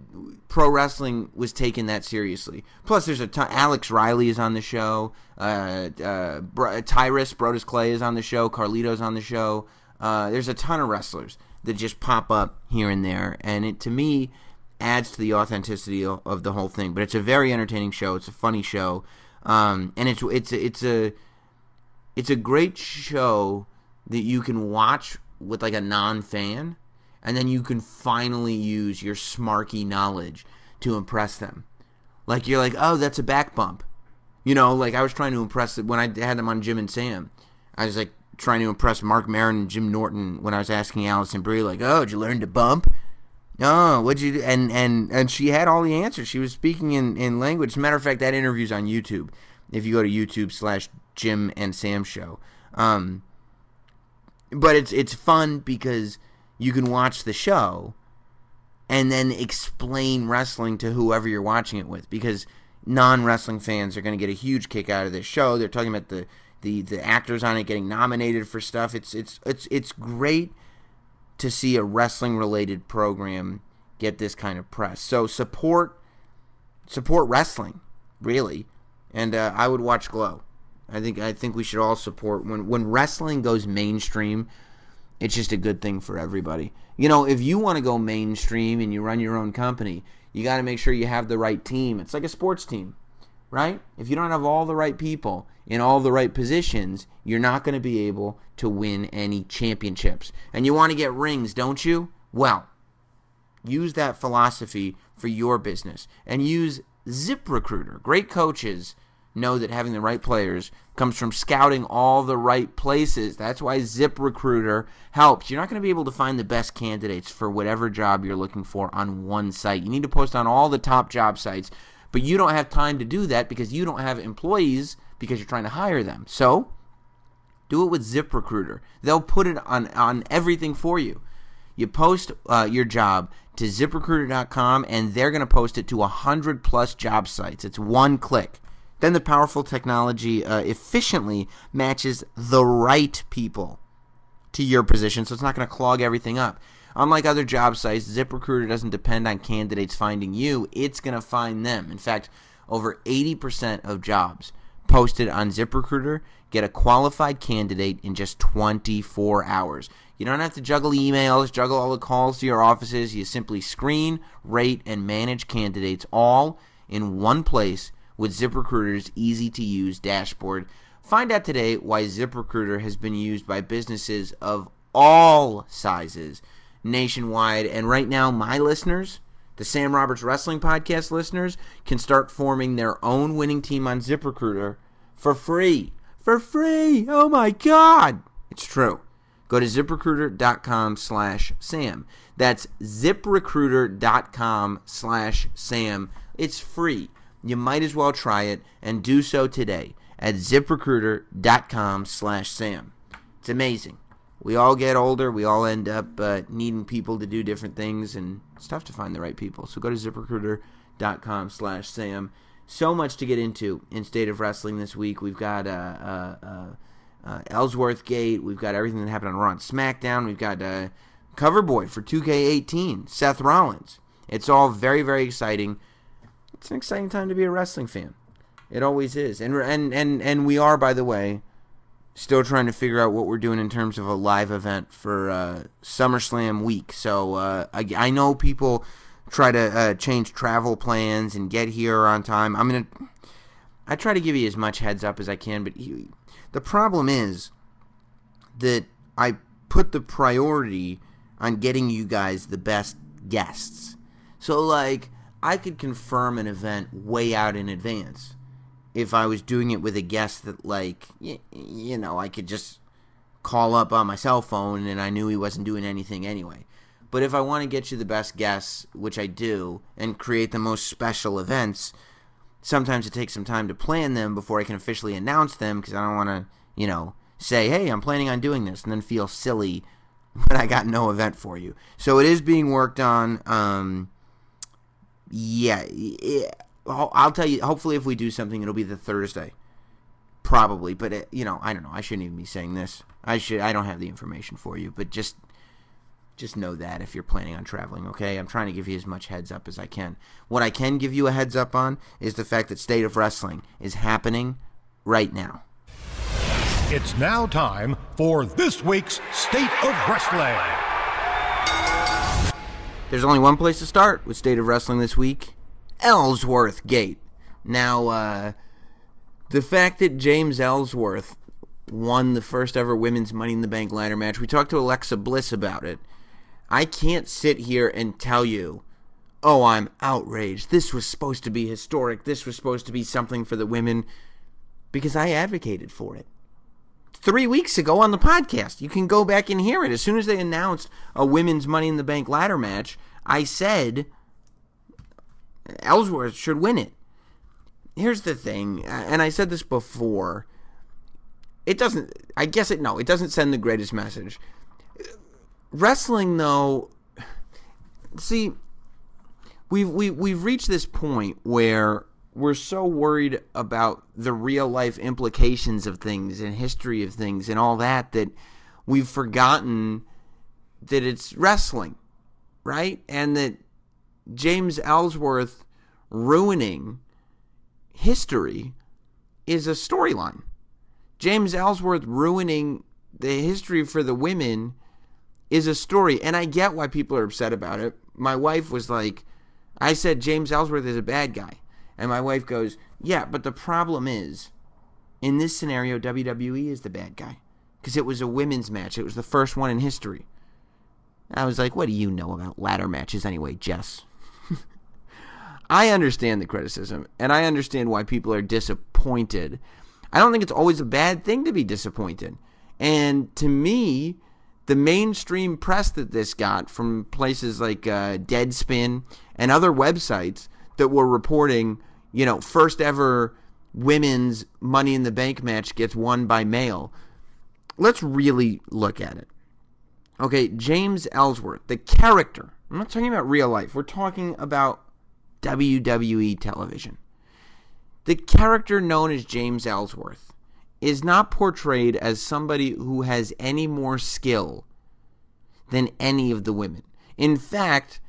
pro wrestling was taken that seriously. Plus, there's a ton. Alex Riley is on the show. Uh, uh, Tyrus Brodus Clay is on the show. Carlito's on the show. Uh, there's a ton of wrestlers that just pop up here and there, and it to me adds to the authenticity of the whole thing. But it's a very entertaining show. It's a funny show, um, and it's it's it's a it's a great show that you can watch with like a non fan and then you can finally use your smarky knowledge to impress them. Like you're like, oh, that's a back bump. You know, like I was trying to impress when I had them on Jim and Sam. I was like trying to impress Marc Maron and Jim Norton when I was asking Alison Brie, like, oh, did you learn to bump? No, what'd you do? And and and she had all the answers. She was speaking in in language. Matter of fact, that interview's on YouTube. If you go to YouTube slash Jim and Sam show, um, but it's it's fun because you can watch the show and then explain wrestling to whoever you're watching it with because non-wrestling fans are going to get a huge kick out of this show. They're talking about the, the the actors on it getting nominated for stuff. It's it's it's it's great to see a wrestling related program get this kind of press. So support support wrestling, really. And uh, I would watch Glow. I think I think we should all support when when wrestling goes mainstream it's just a good thing for everybody. You know, if you want to go mainstream and you run your own company, you got to make sure you have the right team. It's like a sports team, right? If you don't have all the right people in all the right positions, you're not going to be able to win any championships. And you want to get rings, don't you? Well, use that philosophy for your business and use ZipRecruiter. Great coaches know that having the right players comes from scouting all the right places. That's why ZipRecruiter helps. You're not going to be able to find the best candidates for whatever job you're looking for on one site. You need to post on all the top job sites. But you don't have time to do that because you don't have employees because you're trying to hire them. So, do it with ZipRecruiter. They'll put it on on everything for you. You post uh, your job to ziprecruiter.com and they're going to post it to 100 plus job sites. It's one click. Then the powerful technology uh, efficiently matches the right people to your position, so it's not going to clog everything up. Unlike other job sites, ZipRecruiter doesn't depend on candidates finding you, it's going to find them. In fact, over 80% of jobs posted on ZipRecruiter get a qualified candidate in just 24 hours. You don't have to juggle emails, juggle all the calls to your offices. You simply screen, rate, and manage candidates all in one place with ZipRecruiter's easy to use dashboard. Find out today why ZipRecruiter has been used by businesses of all sizes nationwide. And right now, my listeners, the Sam Roberts Wrestling Podcast listeners, can start forming their own winning team on ZipRecruiter for free. For free! Oh my God! It's true. Go to ziprecruiter.com slash Sam. That's ziprecruiter.com slash Sam. It's free. You might as well try it and do so today at ziprecruiter.com slash Sam. It's amazing. We all get older. We all end up uh, needing people to do different things, and it's tough to find the right people. So go to ziprecruiter.com slash Sam. So much to get into in State of Wrestling this week. We've got uh, uh, uh, uh Ellsworth Gate. We've got everything that happened on Raw and SmackDown. We've got uh, Cover Boy for 2K18, Seth Rollins. It's all very, very exciting. It's an exciting time to be a wrestling fan. It always is. And and and and we are, by the way, still trying to figure out what we're doing in terms of a live event for uh, SummerSlam week. So uh, I, I, know people try to uh, change travel plans and get here on time. I'm gonna. I try to give you as much heads up as I can, but he, the problem is that I put the priority on getting you guys the best guests. So like I could confirm an event way out in advance if I was doing it with a guest that, like, you, you know, I could just call up on my cell phone and I knew he wasn't doing anything anyway. But if I want to get you the best guests, which I do, and create the most special events, sometimes it takes some time to plan them before I can officially announce them because I don't want to, you know, say, hey, I'm planning on doing this, and then feel silly (laughs) when I got no event for you. So it is being worked on. Um, yeah, I'll tell you. Hopefully, if we do something, it'll be the Thursday, probably. But it, you know, I don't know. I shouldn't even be saying this. I should. I don't have the information for you, but just just know that if you're planning on traveling, okay? I'm trying to give you as much heads up as I can. What I can give you a heads up on is the fact that State of Wrestling is happening right now. It's now time for this week's State of Wrestling. There's only one place to start with State of Wrestling this week Ellsworth Gate. Now, uh, the fact that James Ellsworth won the first ever women's Money in the Bank ladder match, we talked to Alexa Bliss about it. I can't sit here and tell you, oh, I'm outraged. This was supposed to be historic. This was supposed to be something for the women because I advocated for it. Three weeks ago on the podcast. You can go back and hear it. As soon as they announced a women's Money in the Bank ladder match, I said Ellsworth should win it. Here's the thing, and I said this before. It doesn't, I guess it, no, it doesn't send the greatest message. Wrestling, though, see, we've, we, we've reached this point where we're so worried about the real life implications of things and history of things and all that that we've forgotten that it's wrestling, right? And that James Ellsworth ruining history is a storyline. James Ellsworth ruining the history for the women is a story. And I get why people are upset about it. My wife was like, I said James Ellsworth is a bad guy. And my wife goes, Yeah, but the problem is, in this scenario, WWE is the bad guy. Because it was a women's match, it was the first one in history. I was like, What do you know about ladder matches anyway, Jess? I understand the criticism, and I understand why people are disappointed. I don't think it's always a bad thing to be disappointed. And to me, the mainstream press that this got from places like uh, Deadspin and other websites that were reporting, you know, first ever women's Money in the Bank match gets won by male. Let's really look at it. Okay, James Ellsworth, the character. I'm not talking about real life. We're talking about WWE television. The character known as James Ellsworth is not portrayed as somebody who has any more skill than any of the women. In fact,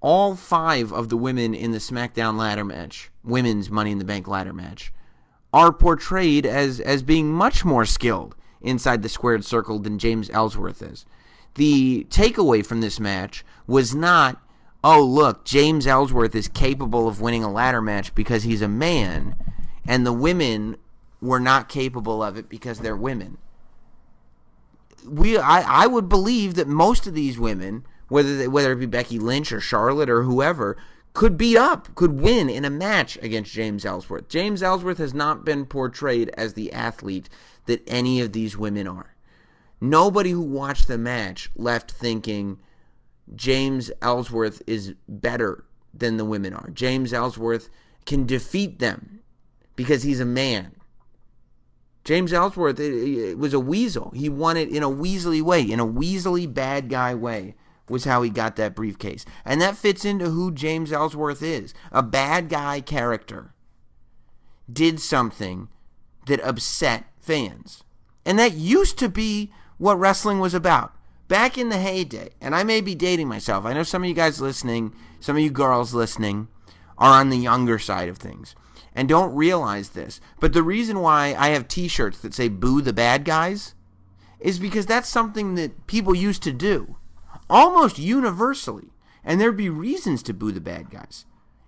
all five of the women in the SmackDown ladder match, women's Money in the Bank ladder match, are portrayed as as being much more skilled inside the squared circle than James Ellsworth is. The takeaway from this match was not, oh look, James Ellsworth is capable of winning a ladder match because he's a man, and the women were not capable of it because they're women. We I, I would believe that most of these women whether they, whether it be Becky Lynch or Charlotte or whoever, could beat up, could win in a match against James Ellsworth. James Ellsworth has not been portrayed as the athlete that any of these women are. Nobody who watched the match left thinking James Ellsworth is better than the women are. James Ellsworth can defeat them because he's a man. James Ellsworth it, it was a weasel. He won it in a weaselly way, in a weaselly bad guy way was how he got that briefcase. And that fits into who James Ellsworth is a bad guy character. Did something that upset fans. And that used to be what wrestling was about. Back in the heyday, and I may be dating myself. I know some of you guys listening, some of you girls listening, are on the younger side of things and don't realize this. But the reason why I have t shirts that say boo the bad guys is because that's something that people used to do almost universally. And there'd be reasons to boo the bad guys.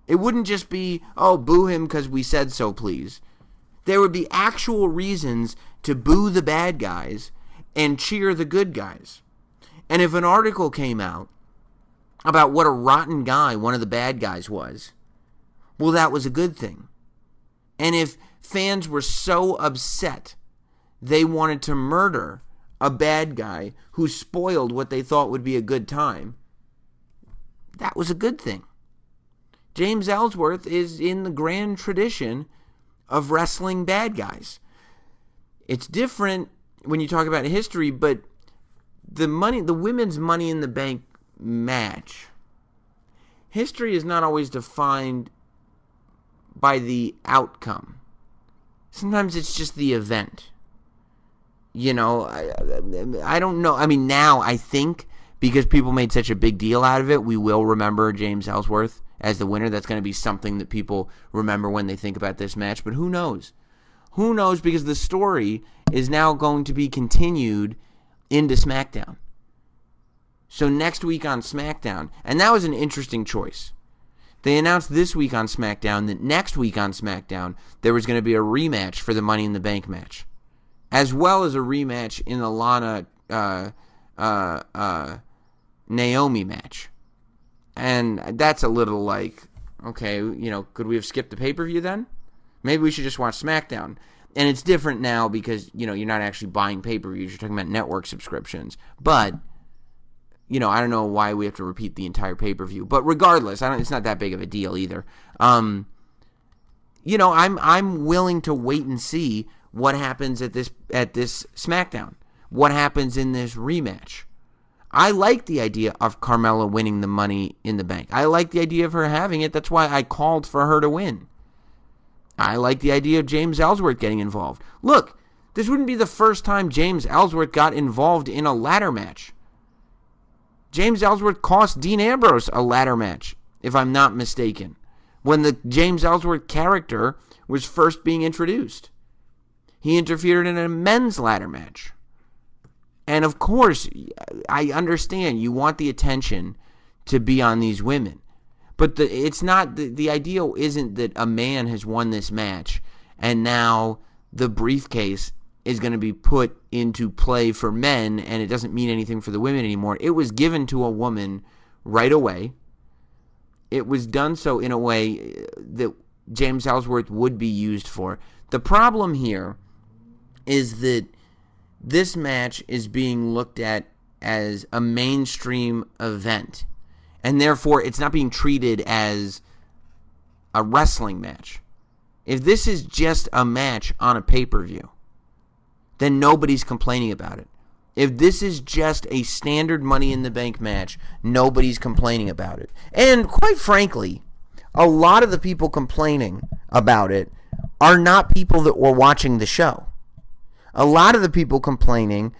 It wouldn't just be, oh, boo him because we said so, please. There would be actual reasons to boo the bad guys and cheer the good guys. And if an article came out about what a rotten guy one of the bad guys was, well, that was a good thing. And if fans were so upset they wanted to murder a bad guy who spoiled what they thought would be a good time, that was a good thing. James Ellsworth is in the grand tradition of wrestling bad guys. It's different when you talk about history, but the money, the women's Money in the Bank match, history is not always defined by the outcome. Sometimes it's just the event you know, I, I don't know. I mean, now I think because people made such a big deal out of it, we will remember James Ellsworth as the winner. That's going to be something that people remember when they think about this match. But who knows? Who knows? Because the story is now going to be continued into SmackDown. So next week on SmackDown, and that was an interesting choice. They announced this week on SmackDown that next week on SmackDown there was going to be a rematch for the Money in the Bank match as well as a rematch in the Lana uh, uh, uh, Naomi match. And that's a little like, okay, you know, could we have skipped the pay per view then? Maybe we should just watch SmackDown. And it's different now because, you know, you're not actually buying pay per views, you're talking about network subscriptions. But, you know, I don't know why we have to repeat the entire pay per view. But regardless, I don't, it's not that big of a deal either. Um, you know, I'm I'm willing to wait and see what happens at this at this SmackDown, what happens in this rematch. I like the idea of Carmella winning the money in the bank. I like the idea of her having it. That's why I called for her to win. I like the idea of James Ellsworth getting involved. Look, this wouldn't be the first time James Ellsworth got involved in a ladder match. James Ellsworth cost Dean Ambrose a ladder match, if I'm not mistaken, when the James Ellsworth character was first being introduced. He interfered in a men's ladder match. And of course, I understand you want the attention to be on these women. But the, it's not the, the ideal isn't that a man has won this match and now the briefcase is going to be put into play for men and it doesn't mean anything for the women anymore. It was given to a woman right away. It was done so in a way uh, that James Ellsworth would be used for. The problem here is that this match is being looked at as a mainstream event. And therefore, it's not being treated as a wrestling match, if this is just a match on a pay per view, then nobody's complaining about it. If this is just a standard Money in the Bank match, nobody's complaining about it. And quite frankly, a lot of the people complaining about it are not people that were watching the show. A lot of the people complaining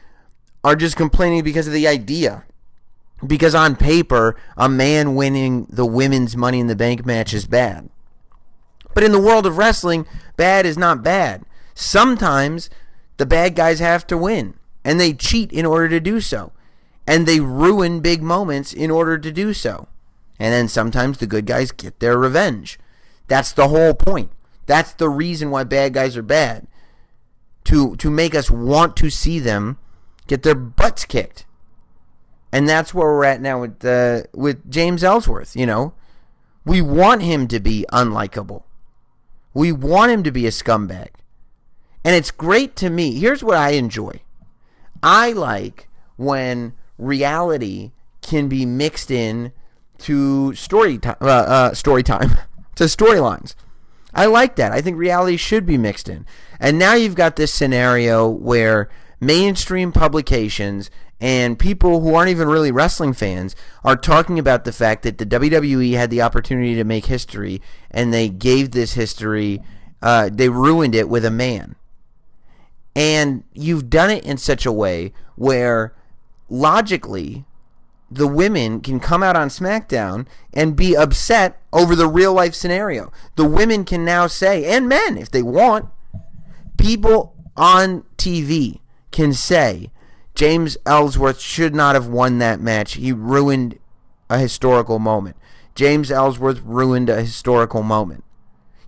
are just complaining because of the idea. Because on paper, a man winning the women's Money in the Bank match is bad. But in the world of wrestling, bad is not bad. Sometimes the bad guys have to win and they cheat in order to do so. And they ruin big moments in order to do so. And then sometimes the good guys get their revenge. That's the whole point. That's the reason why bad guys are bad. To to make us want to see them get their butts kicked. And that's where we're at now with uh, with James Ellsworth, you know. We want him to be unlikable. We want him to be a scumbag. And it's great to me. Here's what I enjoy. I like when reality can be mixed in to story time, uh, uh, story time, (laughs) to storylines. I like that. I think reality should be mixed in. And now you've got this scenario where mainstream publications and people who aren't even really wrestling fans are talking about the fact that the WWE had the opportunity to make history and they gave this history, uh, they ruined it with a man. And you've done it in such a way where logically the women can come out on SmackDown and be upset over the real life scenario. The women can now say, and men if they want, people on TV can say James Ellsworth should not have won that match. He ruined a historical moment. James Ellsworth ruined a historical moment.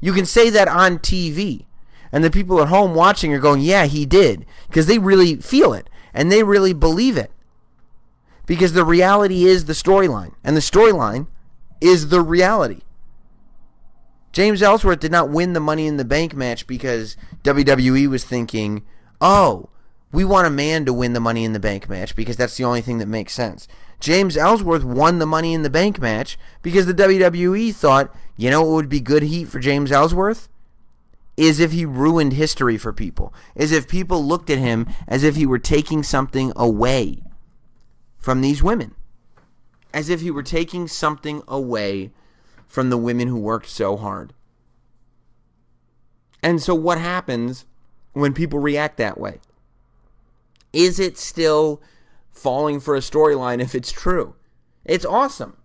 You can say that on TV and the people at home watching are going, yeah, he did, because they really feel it and they really believe it. Because the reality is the storyline, and the storyline is the reality. James Ellsworth did not win the Money in the Bank match because WWE was thinking, oh, we want a man to win the Money in the Bank match because that's the only thing that makes sense. James Ellsworth won the Money in the Bank match because the WWE thought, you know what would be good heat for James Ellsworth? is if he ruined history for people, is if people looked at him as if he were taking something away from these women, as if he were taking something away from the women who worked so hard. And so, what happens when people react that way? Is it still falling for a storyline if it's true? It's awesome.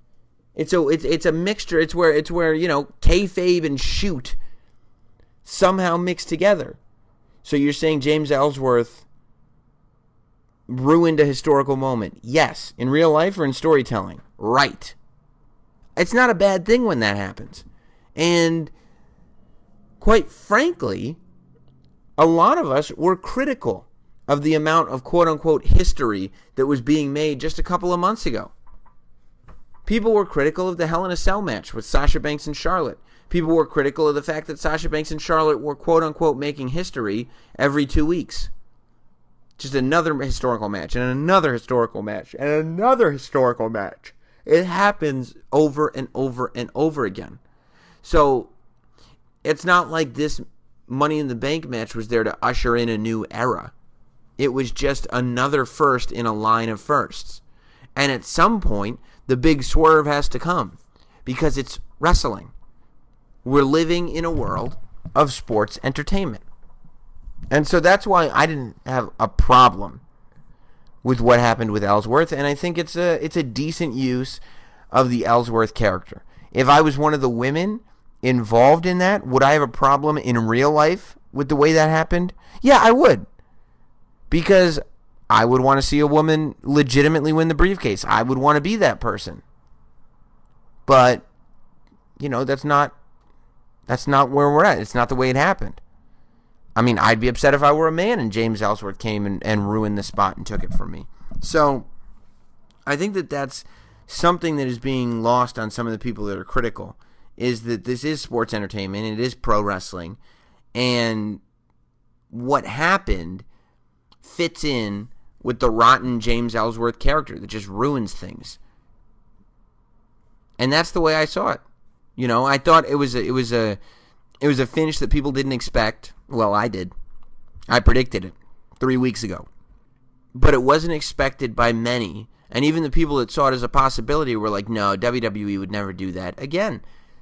It's a it's, it's a mixture. It's where it's where you know kayfabe and shoot somehow mixed together. So you're saying James Ellsworth ruined a historical moment? Yes. In real life or in storytelling? Right. It's not a bad thing when that happens. And quite frankly, a lot of us were critical of the amount of quote unquote history that was being made just a couple of months ago. People were critical of the Hell in a Cell match with Sasha Banks and Charlotte. People were critical of the fact that Sasha Banks and Charlotte were quote unquote making history every two weeks. Just another historical match, and another historical match, and another historical match. It happens over and over and over again. So it's not like this Money in the Bank match was there to usher in a new era. It was just another first in a line of firsts. And at some point, the big swerve has to come because it's wrestling we're living in a world of sports entertainment. And so that's why I didn't have a problem with what happened with Ellsworth, and I think it's a it's a decent use of the Ellsworth character. If I was one of the women involved in that, would I have a problem in real life with the way that happened? Yeah, I would. Because I would want to see a woman legitimately win the briefcase. I would want to be that person. But you know, that's not that's not where we're at. It's not the way it happened. I mean, I'd be upset if I were a man and James Ellsworth came and, and ruined the spot and took it from me. So I think that that's something that is being lost on some of the people that are critical is that this is sports entertainment, it is pro wrestling, and what happened fits in with the rotten James Ellsworth character that just ruins things. And that's the way I saw it. You know, I thought it was a, it was a it was a finish that people didn't expect. Well, I did. I predicted it three weeks ago, but it wasn't expected by many. And even the people that saw it as a possibility were like, "No, WWE would never do that." Again,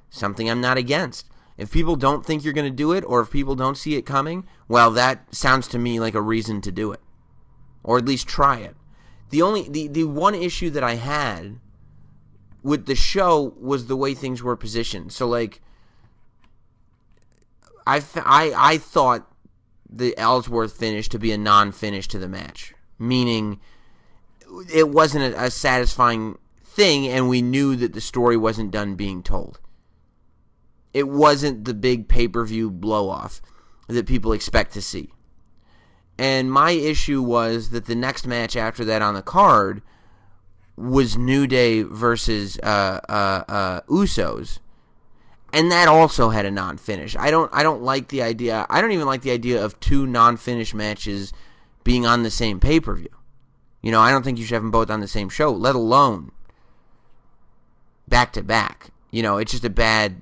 something I'm not against. If people don't think you're going to do it, or if people don't see it coming, well, that sounds to me like a reason to do it, or at least try it. The only the, the one issue that I had with the show was the way things were positioned. So like I, I, I thought the Ellsworth finish to be a non-finish to the match, meaning it wasn't a, a satisfying thing, and we knew that the story wasn't done being told. It wasn't the big pay-per-view blow-off that people expect to see. And my issue was that the next match after that on the card was New Day versus uh, uh, uh, Usos and that also had a non-finish. I don't I don't like the idea. I don't even like the idea of two non-finish matches being on the same pay-per-view. You know, I don't think you should have them both on the same show, let alone back to back. You know, it's just a bad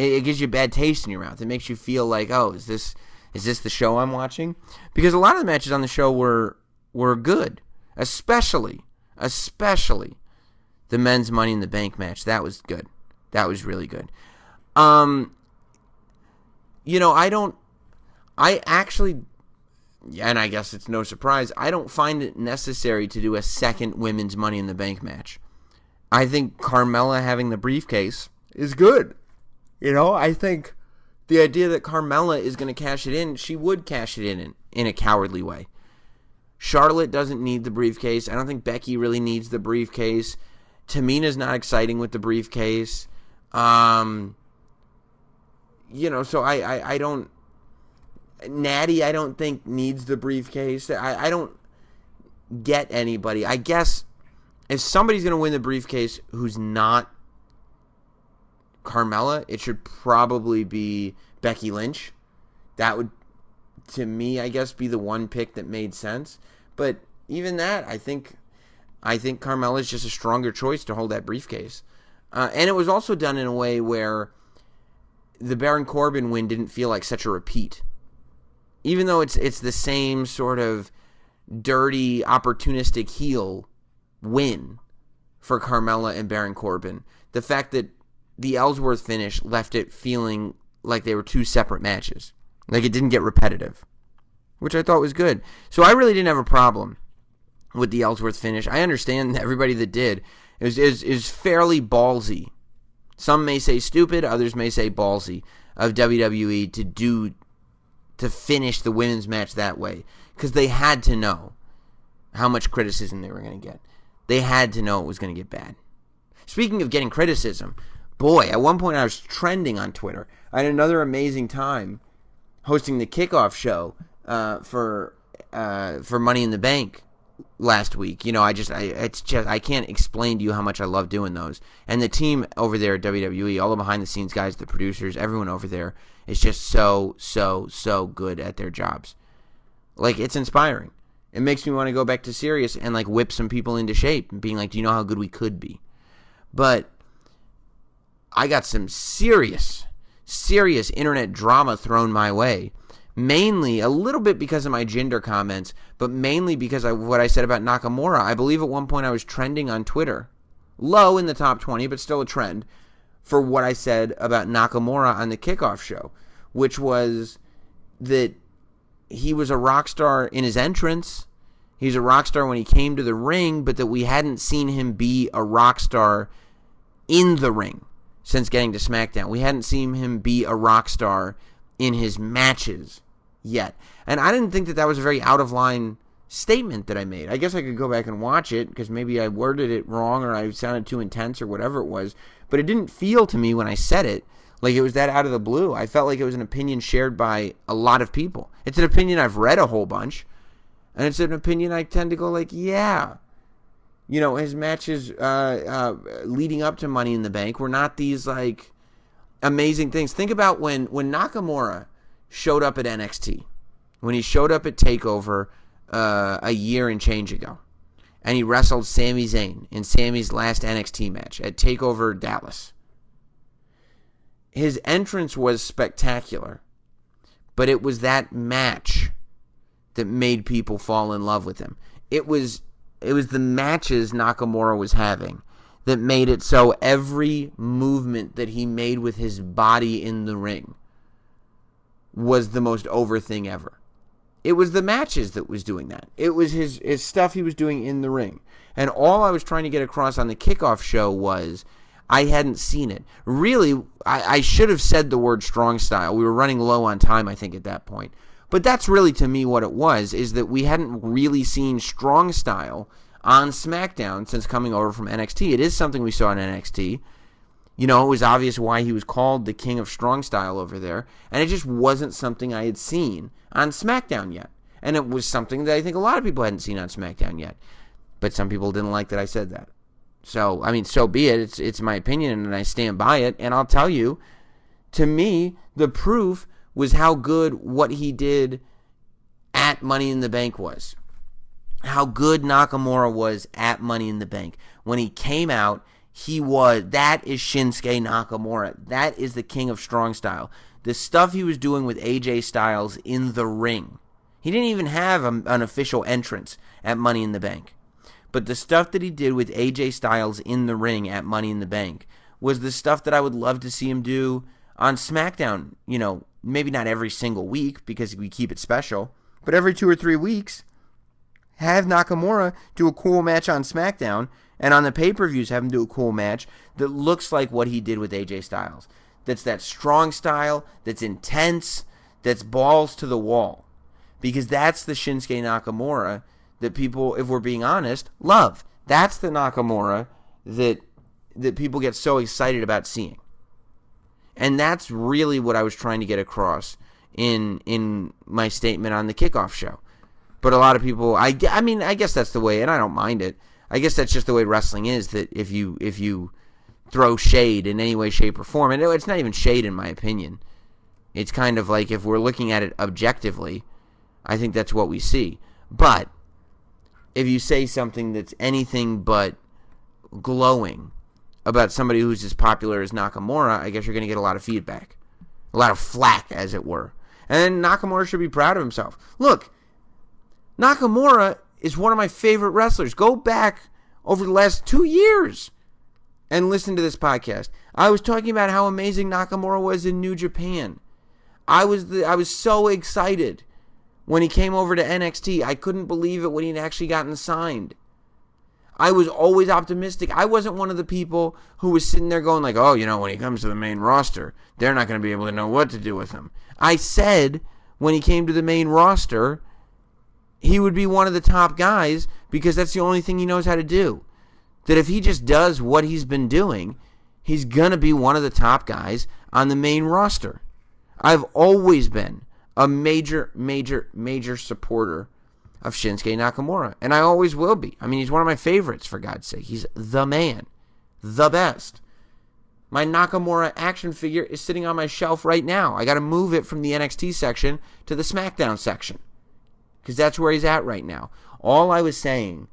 it, it gives you a bad taste in your mouth. It makes you feel like, "Oh, is this is this the show I'm watching?" Because a lot of the matches on the show were were good, especially especially the men's money in the bank match. That was good. That was really good. Um, you know, I don't. I actually, and I guess it's no surprise. I don't find it necessary to do a second women's Money in the Bank match. I think Carmella having the briefcase is good. You know, I think the idea that Carmella is going to cash it in, she would cash it in, in in a cowardly way. Charlotte doesn't need the briefcase. I don't think Becky really needs the briefcase. Tamina's not exciting with the briefcase. Um, you know, so I, I, I don't. Natty, I don't think needs the briefcase. I, I don't get anybody. I guess if somebody's going to win the briefcase who's not Carmella, it should probably be Becky Lynch. That would, to me, I guess, be the one pick that made sense. But even that, I think, I think Carmella is just a stronger choice to hold that briefcase. Uh, and it was also done in a way where the Baron Corbin win didn't feel like such a repeat. Even though it's it's the same sort of dirty, opportunistic heel win for Carmella and Baron Corbin, the fact that the Ellsworth finish left it feeling like they were two separate matches. Like it didn't get repetitive, which I thought was good. So I really didn't have a problem with the Ellsworth finish. I understand (laughs) everybody that did. Was, it was fairly ballsy some may say stupid, others may say ballsy of WWE to do to finish the women's match that way because they had to know how much criticism they were going to get. They had to know it was going to get bad. Speaking of getting criticism, boy, at one point I was trending on Twitter. I had another amazing time hosting the kickoff show uh, for uh, for Money in the Bank last week. You know, I just I it's just I can't explain to you how much I love doing those. And the team over there at WWE, all the behind the scenes guys, the producers, everyone over there is just so so so good at their jobs. Like it's inspiring. It makes me want to go back to Sirius and like whip some people into shape and being like, "Do you know how good we could be?" But I got some serious serious internet drama thrown my way mainly a little bit because of my gender comments, but mainly because of what I said about Nakamura. I believe at one point I was trending on Twitter, low in the top 20, but still a trend, for what I said about Nakamura on the kickoff show, which was that he was a rock star in his entrance. He's a rock star when he came to the ring, but that we hadn't seen him be a rock star in the ring since getting to SmackDown. We hadn't seen him be a rock star in his matches yet. And I didn't think that that was a very out of line statement that I made. I guess I could go back and watch it because maybe I worded it wrong or I sounded too intense or whatever it was. But it didn't feel to me when I said it like it was that out of the blue. I felt like it was an opinion shared by a lot of people. It's an opinion I've read a whole bunch. And it's an opinion I tend to go like, yeah. You know, his matches uh, uh, leading up to Money in the Bank were not these like amazing things. Think about when when Nakamura showed up at NXT, when he showed up at Takeover uh, a year and change ago, and he wrestled Sami Zayn in Sami's last NXT match at Takeover Dallas. his entrance was spectacular, but it was that match that made people fall in love with him. It was it was the matches Nakamura was having that made it so every movement that he made with his body in the ring was the most over thing ever. It was the matches that was doing that. It was his his stuff he was doing in the ring. And all I was trying to get across on the kickoff show was I hadn't seen it. Really, I, I should have said the word strong style. We were running low on time, I think, at that point. But that's really to me what it was, is that we hadn't really seen strong style on SmackDown since coming over from NXT. It is something we saw in NXT. You know, it was obvious why he was called the king of strong style over there, and it just wasn't something I had seen on SmackDown yet. And it was something that I think a lot of people hadn't seen on SmackDown yet. But some people didn't like that I said that. So, I mean, so be it. It's it's my opinion and I stand by it. And I'll tell you, to me, the proof was how good what he did at Money in the Bank was. How good Nakamura was at Money in the Bank. When he came out, he was that is Shinsuke Nakamura. That is the king of strong style. The stuff he was doing with AJ Styles in the ring. He didn't even have a, an official entrance at Money in the Bank. But the stuff that he did with AJ Styles in the ring at Money in the Bank was the stuff that I would love to see him do on SmackDown. You know, maybe not every single week because we keep it special, but every two or three weeks, have Nakamura do a cool match on SmackDown, and on the pay per views, have him do a cool match that looks like what he did with AJ Styles. That's that strong style, that's intense, that's balls to the wall. Because that's the Shinsuke Nakamura that people, if we're being honest, love. That's the Nakamura that that people get so excited about seeing. And that's really what I was trying to get across in in my statement on the kickoff show. But a lot of people, I, I mean, I guess that's the way, and I don't mind it. I guess that's just the way wrestling is. That if you if you throw shade in any way, shape, or form, and it's not even shade in my opinion. It's kind of like if we're looking at it objectively, I think that's what we see. But if you say something that's anything but glowing about somebody who's as popular as Nakamura, I guess you're going to get a lot of feedback, a lot of flack, as it were. And Nakamura should be proud of himself. Look, Nakamura is one of my favorite wrestlers. Go back over the last two years and listen to this podcast. I was talking about how amazing Nakamura was in New Japan. I was the, I was so excited when he came over to NXT. I couldn't believe it when he'd actually gotten signed. I was always optimistic. I wasn't one of the people who was sitting there going like, "Oh, you know, when he comes to the main roster, they're not going to be able to know what to do with him." I said when he came to the main roster, he would be one of the top guys because that's the only thing he knows how to do. That if he just does what he's been doing, he's going to be one of the top guys on the main roster. I've always been a major, major, major supporter of Shinsuke Nakamura, and I always will be. I mean, he's one of my favorites, for God's sake. He's the man, the best. My Nakamura action figure is sitting on my shelf right now. I got to move it from the NXT section to the SmackDown section because that's where he's at right now. All I was saying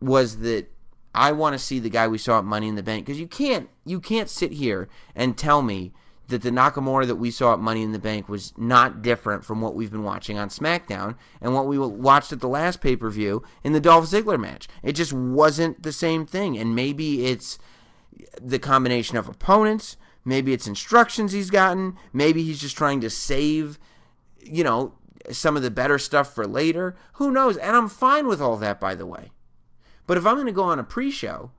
was that I want to see the guy we saw at Money in the Bank because you can't you can't sit here and tell me that the Nakamura that we saw at Money in the Bank was not different from what we've been watching on SmackDown and what we watched at the last pay per view in the Dolph Ziggler match. It just wasn't the same thing. And maybe it's the combination of opponents, maybe it's instructions he's gotten, maybe he's just trying to save, you know, some of the better stuff for later. Who knows? And I'm fine with all that, by the way. But if I'm going to go on a pre show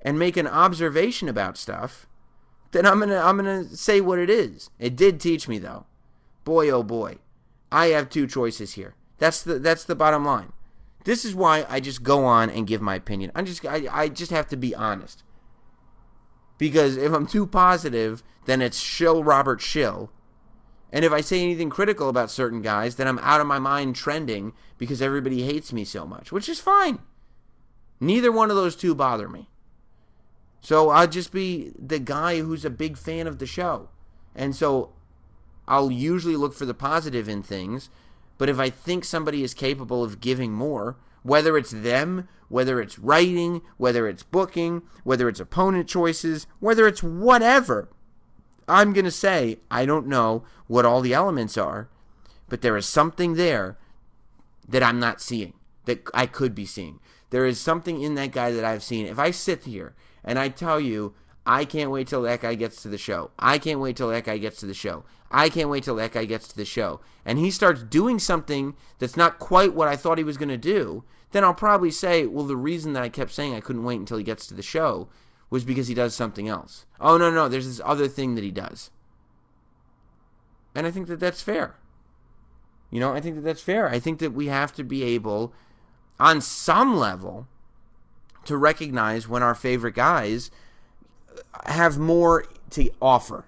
and make an observation about stuff, then I'm gonna I'm gonna say what it is. It did teach me though. Boy oh boy. I have two choices here. That's the that's the bottom line. This is why I just go on and give my opinion. I'm just I, I just have to be honest. Because if I'm too positive, then it's shill Robert shill. And if I say anything critical about certain guys, then I'm out of my mind trending because everybody hates me so much, which is fine. Neither one of those two bother me. So I'll just be the guy who's a big fan of the show. And so I'll usually look for the positive in things. But if I think somebody is capable of giving more, whether it's them, whether it's writing, whether it's booking, whether it's opponent choices, whether it's whatever, I'm going to say I don't know what all the elements are, but there is something there that I'm not seeing that I could be seeing. There is something in that guy that I've seen. If I sit here and I tell you, I can't wait till that guy gets to the show. I can't wait till that guy gets to the show. I can't wait till that guy gets to the show. And he starts doing something that's not quite what I thought he was going to do, then I'll probably say, well, the reason that I kept saying I couldn't wait until he gets to the show was because he does something else. Oh, no, no, there's this other thing that he does. And I think that that's fair. You know, I think that that's fair. I think that we have to be able, on some level, to recognize when our favorite guys have more to offer.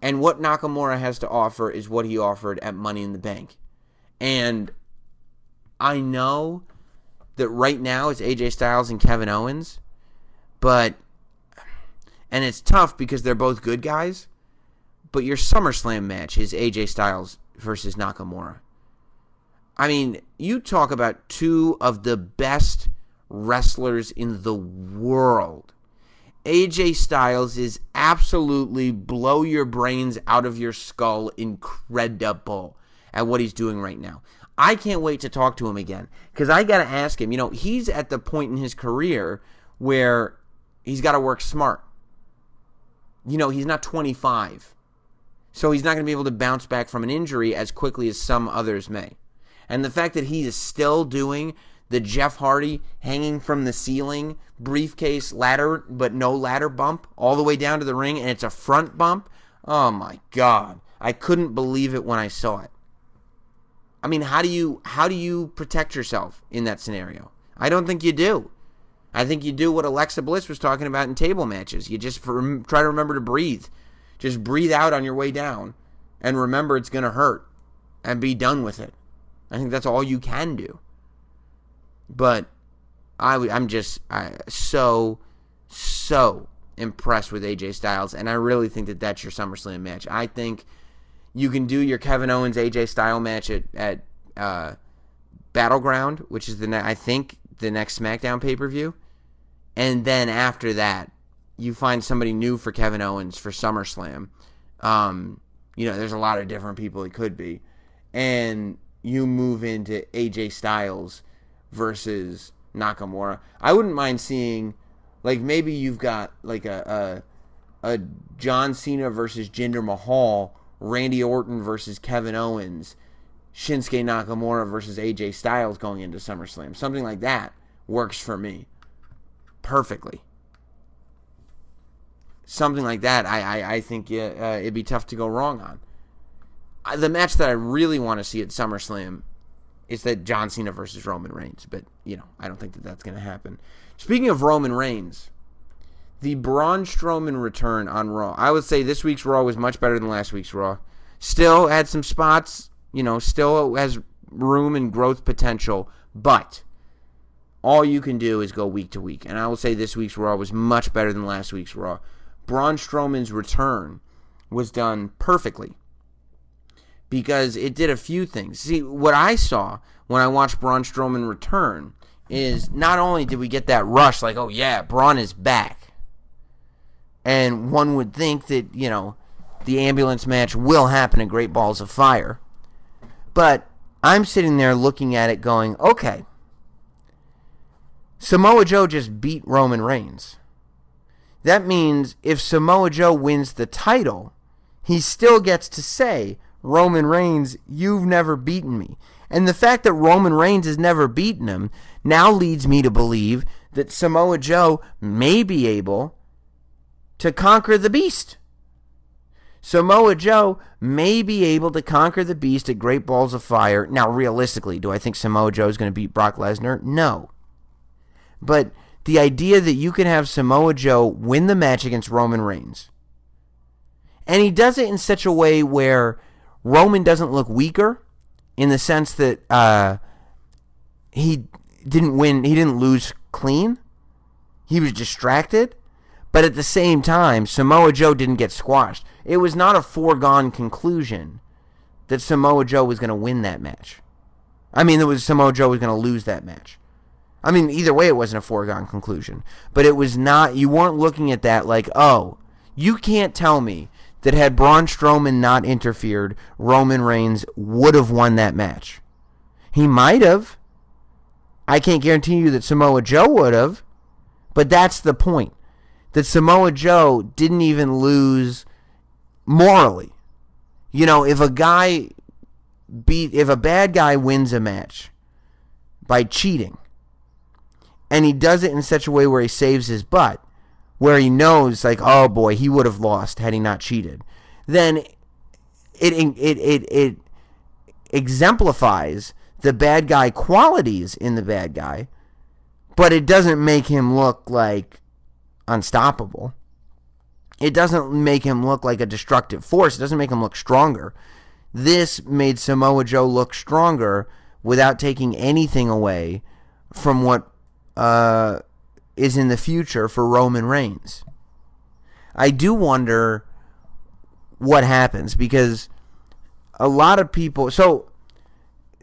And what Nakamura has to offer is what he offered at Money in the Bank. And I know that right now it's AJ Styles and Kevin Owens, but and it's tough because they're both good guys, but your SummerSlam match is AJ Styles versus Nakamura. I mean, you talk about two of the best wrestlers in the world. AJ Styles is absolutely blow your brains out of your skull incredible at what he's doing right now. I can't wait to talk to him again because I got to ask him. You know, he's at the point in his career where he's got to work smart. You know, he's not 25. So he's not going to be able to bounce back from an injury as quickly as some others may. And the fact that he is still doing the Jeff Hardy hanging from the ceiling briefcase ladder, but no ladder bump all the way down to the ring, and it's a front bump. Oh my God. I couldn't believe it when I saw it. I mean, how do you how do you protect yourself in that scenario? I don't think you do. I think you do what Alexa Bliss was talking about in table matches. You just try to remember to breathe. Just breathe out on your way down and remember it's going to hurt and be done with it. I think that's all you can do. But I, I'm just I, so, so impressed with AJ Styles, and I really think that that's your SummerSlam match. I think you can do your Kevin Owens AJ Style match at at uh, Battleground, which is the ne- I think the next SmackDown pay per view, and then after that, you find somebody new for Kevin Owens for SummerSlam. Um, you know, there's a lot of different people it could be, and you move into AJ Styles versus Nakamura. I wouldn't mind seeing, like maybe you've got like a a, a John Cena versus Jinder Mahal, Randy Orton versus Kevin Owens, Shinsuke Nakamura versus AJ Styles going into SummerSlam. Something like that works for me perfectly. Something like that, I I, I think uh, it'd be tough to go wrong on. The match that I really want to see at SummerSlam is that John Cena versus Roman Reigns, but you know I don't think that that's going to happen. Speaking of Roman Reigns, the Braun Strowman return on Raw. I would say this week's Raw was much better than last week's Raw. Still had some spots, you know, still has room and growth potential, but all you can do is go week to week. And I will say this week's Raw was much better than last week's Raw. Braun Strowman's return was done perfectly because it did a few things. See, what I saw when I watched Braun Strowman return is not only did we get that rush, like, oh yeah, Braun is back. And one would think that, you know, the ambulance match will happen at Great Balls of Fire. But I'm sitting there looking at it going, okay, Samoa Joe just beat Roman Reigns. That means if Samoa Joe wins the title, he still gets to say, Roman Reigns, you've never beaten me. And the fact that Roman Reigns has never beaten him now leads me to believe that Samoa Joe may be able to conquer the beast. Samoa Joe may be able to conquer the beast at Great Balls of Fire. Now, realistically, do I think Samoa Joe is going to beat Brock Lesnar? No. But the idea that you can have Samoa Joe win the match against Roman Reigns, and he does it in such a way where Roman doesn't look weaker in the sense that uh, he didn't win, he didn't lose clean. He was distracted. But at the same time, Samoa Joe didn't get squashed. It was not a foregone conclusion that Samoa Joe was going to win that match. I mean, it was Samoa Joe was going to lose that match. I mean, either way, it wasn't a foregone conclusion. But it was not, you weren't looking at that like, oh, You can't tell me that had Braun Strowman not interfered, Roman Reigns would have won that match. He might have. I can't guarantee you that Samoa Joe would have, but that's the point. That Samoa Joe didn't even lose morally. You know, if a guy beat if a bad guy wins a match by cheating and he does it in such a way where he saves his butt, where he knows like, oh boy, he would have lost had he not cheated, then it it it it exemplifies the bad guy qualities in the bad guy, but it doesn't make him look like unstoppable. It doesn't make him look like a destructive force. It doesn't make him look stronger. This made Samoa Joe look stronger without taking anything away from what uh, is in the future for Roman Reigns. I do wonder what happens because a lot of people. So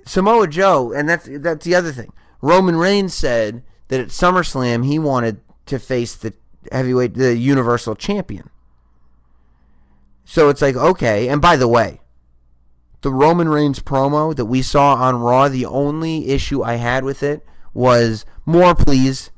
Samoa Joe, and that's that's the other thing. Roman Reigns said that at SummerSlam he wanted to face the heavyweight, the Universal Champion. So it's like okay, and by the way, the Roman Reigns promo that we saw on Raw, the only issue I had with it was more, please.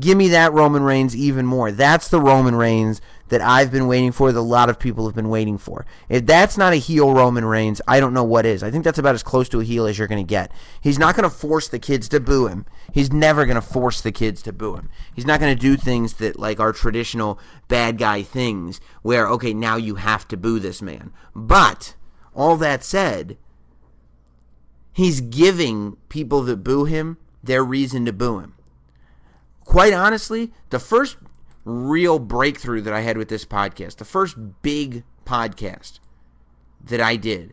Give me that Roman Reigns even more. That's the Roman Reigns that I've been waiting for, that a lot of people have been waiting for. If that's not a heel Roman Reigns, I don't know what is. I think that's about as close to a heel as you're going to get. He's not going to force the kids to boo him. He's never going to force the kids to boo him. He's not going to do things that like are traditional bad guy things where okay, now you have to boo this man. But all that said, he's giving people that boo him their reason to boo him. Quite honestly, the first real breakthrough that I had with this podcast, the first big podcast that I did,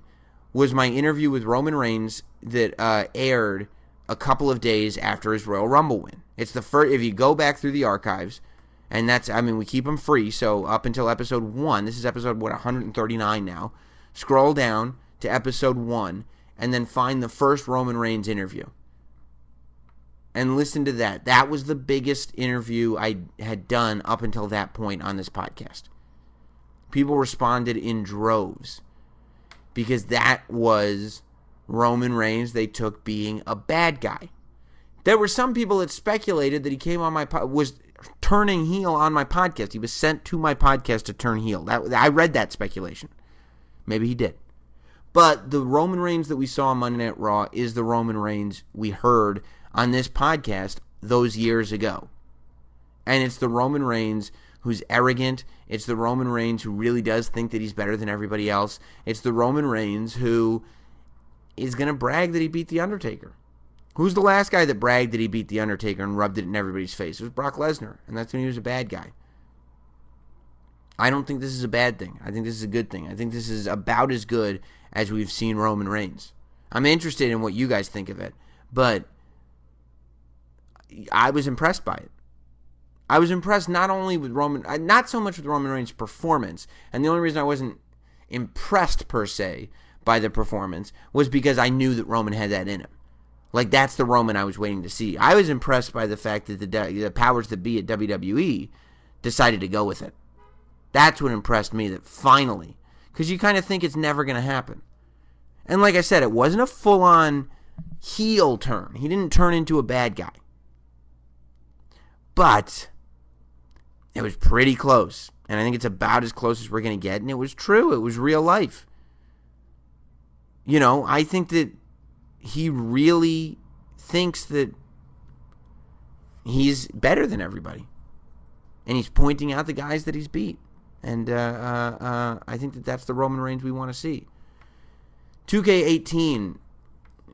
was my interview with Roman Reigns that uh, aired a couple of days after his Royal Rumble win. It's the first. If you go back through the archives, and that's I mean we keep them free. So up until episode one, this is episode what 139 now. Scroll down to episode one, and then find the first Roman Reigns interview and listen to that. That was the biggest interview I had done up until that point on this podcast. People responded in droves because that was Roman Reigns they took being a bad guy. There were some people that speculated that he came on my po- was turning heel on my podcast. He was sent to my podcast to turn heel. That I read that speculation. Maybe he did. But the Roman Reigns that we saw on Monday Night Raw is the Roman Reigns we heard on this podcast those years ago. And it's the Roman Reigns who's arrogant. It's the Roman Reigns who really does think that he's better than everybody else. It's the Roman Reigns who is going to brag that he beat The Undertaker. Who's the last guy that bragged that he beat The Undertaker and rubbed it in everybody's face? It was Brock Lesnar, and that's when he was a bad guy. I don't think this is a bad thing. I think this is a good thing. I think this is about as good as we've seen Roman Reigns. I'm interested in what you guys think of it, but I was impressed by it. I was impressed not only with Roman, not so much with Roman Reigns' performance, and the only reason I wasn't impressed per se by the performance was because I knew that Roman had that in him. Like that's the Roman I was waiting to see. I was impressed by the fact that the the powers that be at WWE decided to go with it. That's what impressed me. That finally, because you kind of think it's never going to happen. And like I said, it wasn't a full on heel turn. He didn't turn into a bad guy but it was pretty close. And I think it's about as close as we're going to get. And it was true, it was real life. You know, I think that he really thinks that he's better than everybody. And he's pointing out the guys that he's beat. And uh, uh, uh, I think that that's the Roman Reigns we want to see. 2K18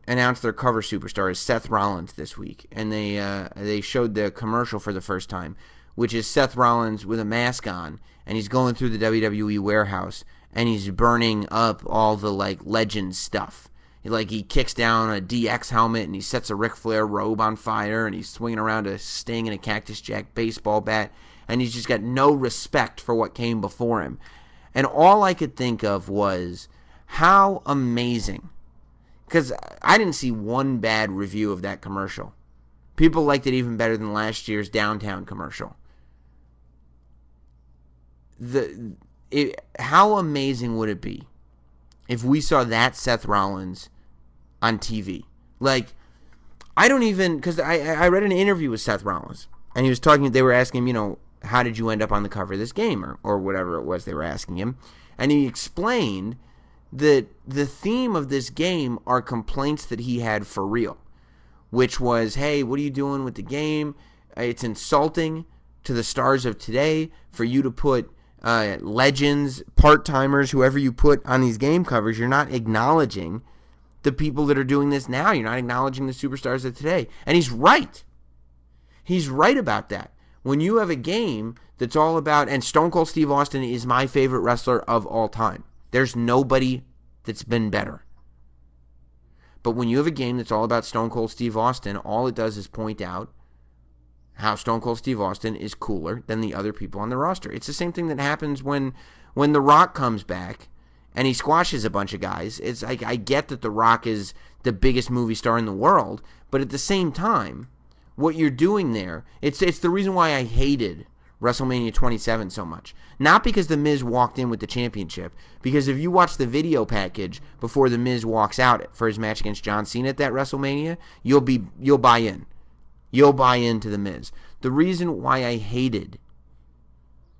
announced their cover superstar as Seth Rollins this week, and they uh, they showed the commercial for the first time, which is Seth Rollins with a mask on, and he's going through the WWE warehouse, and he's burning up all the like legend stuff. He, like he kicks down a DX helmet, and he sets a Ric Flair robe on fire, and he's swinging around a Sting and a Cactus Jack baseball bat, and he's just got no respect for what came before him. And all I could think of was how amazing because I didn't see one bad review of that commercial. People liked it even better than last year's downtown commercial. the it, how amazing would it be if we saw that Seth Rollins on TV? Like, I don't even because I I read an interview with Seth Rollins and he was talking. They were asking him, you know, how did you end up on the cover of this game or or whatever it was they were asking him, and he explained that the theme of this game are complaints that he had for real, which was, hey, what are you doing with the game? It's insulting to the stars of today for you to put uh, legends, part timers, whoever you put on these game covers. You're not acknowledging the people that are doing this now. You're not acknowledging the superstars of today. And he's right. He's right about that. When you have a game that's all about, and Stone Cold Steve Austin is my favorite wrestler of all time. There's nobody that's been better. But when you have a game that's all about Stone Cold Steve Austin, all it does is point out how Stone Cold Steve Austin is cooler than the other people on the roster. It's the same thing that happens when when The Rock comes back and he squashes a bunch of guys. It's like I get that The Rock is the biggest movie star in the world, but at the same time, what you're doing there, it's it's the reason why I hated WrestleMania 27 so much. Not because The Miz walked in with the championship, because if you watch the video package before The Miz walks out for his match against John Cena at that WrestleMania, you'll be you'll buy in you'll buy into The Miz. The reason why I hated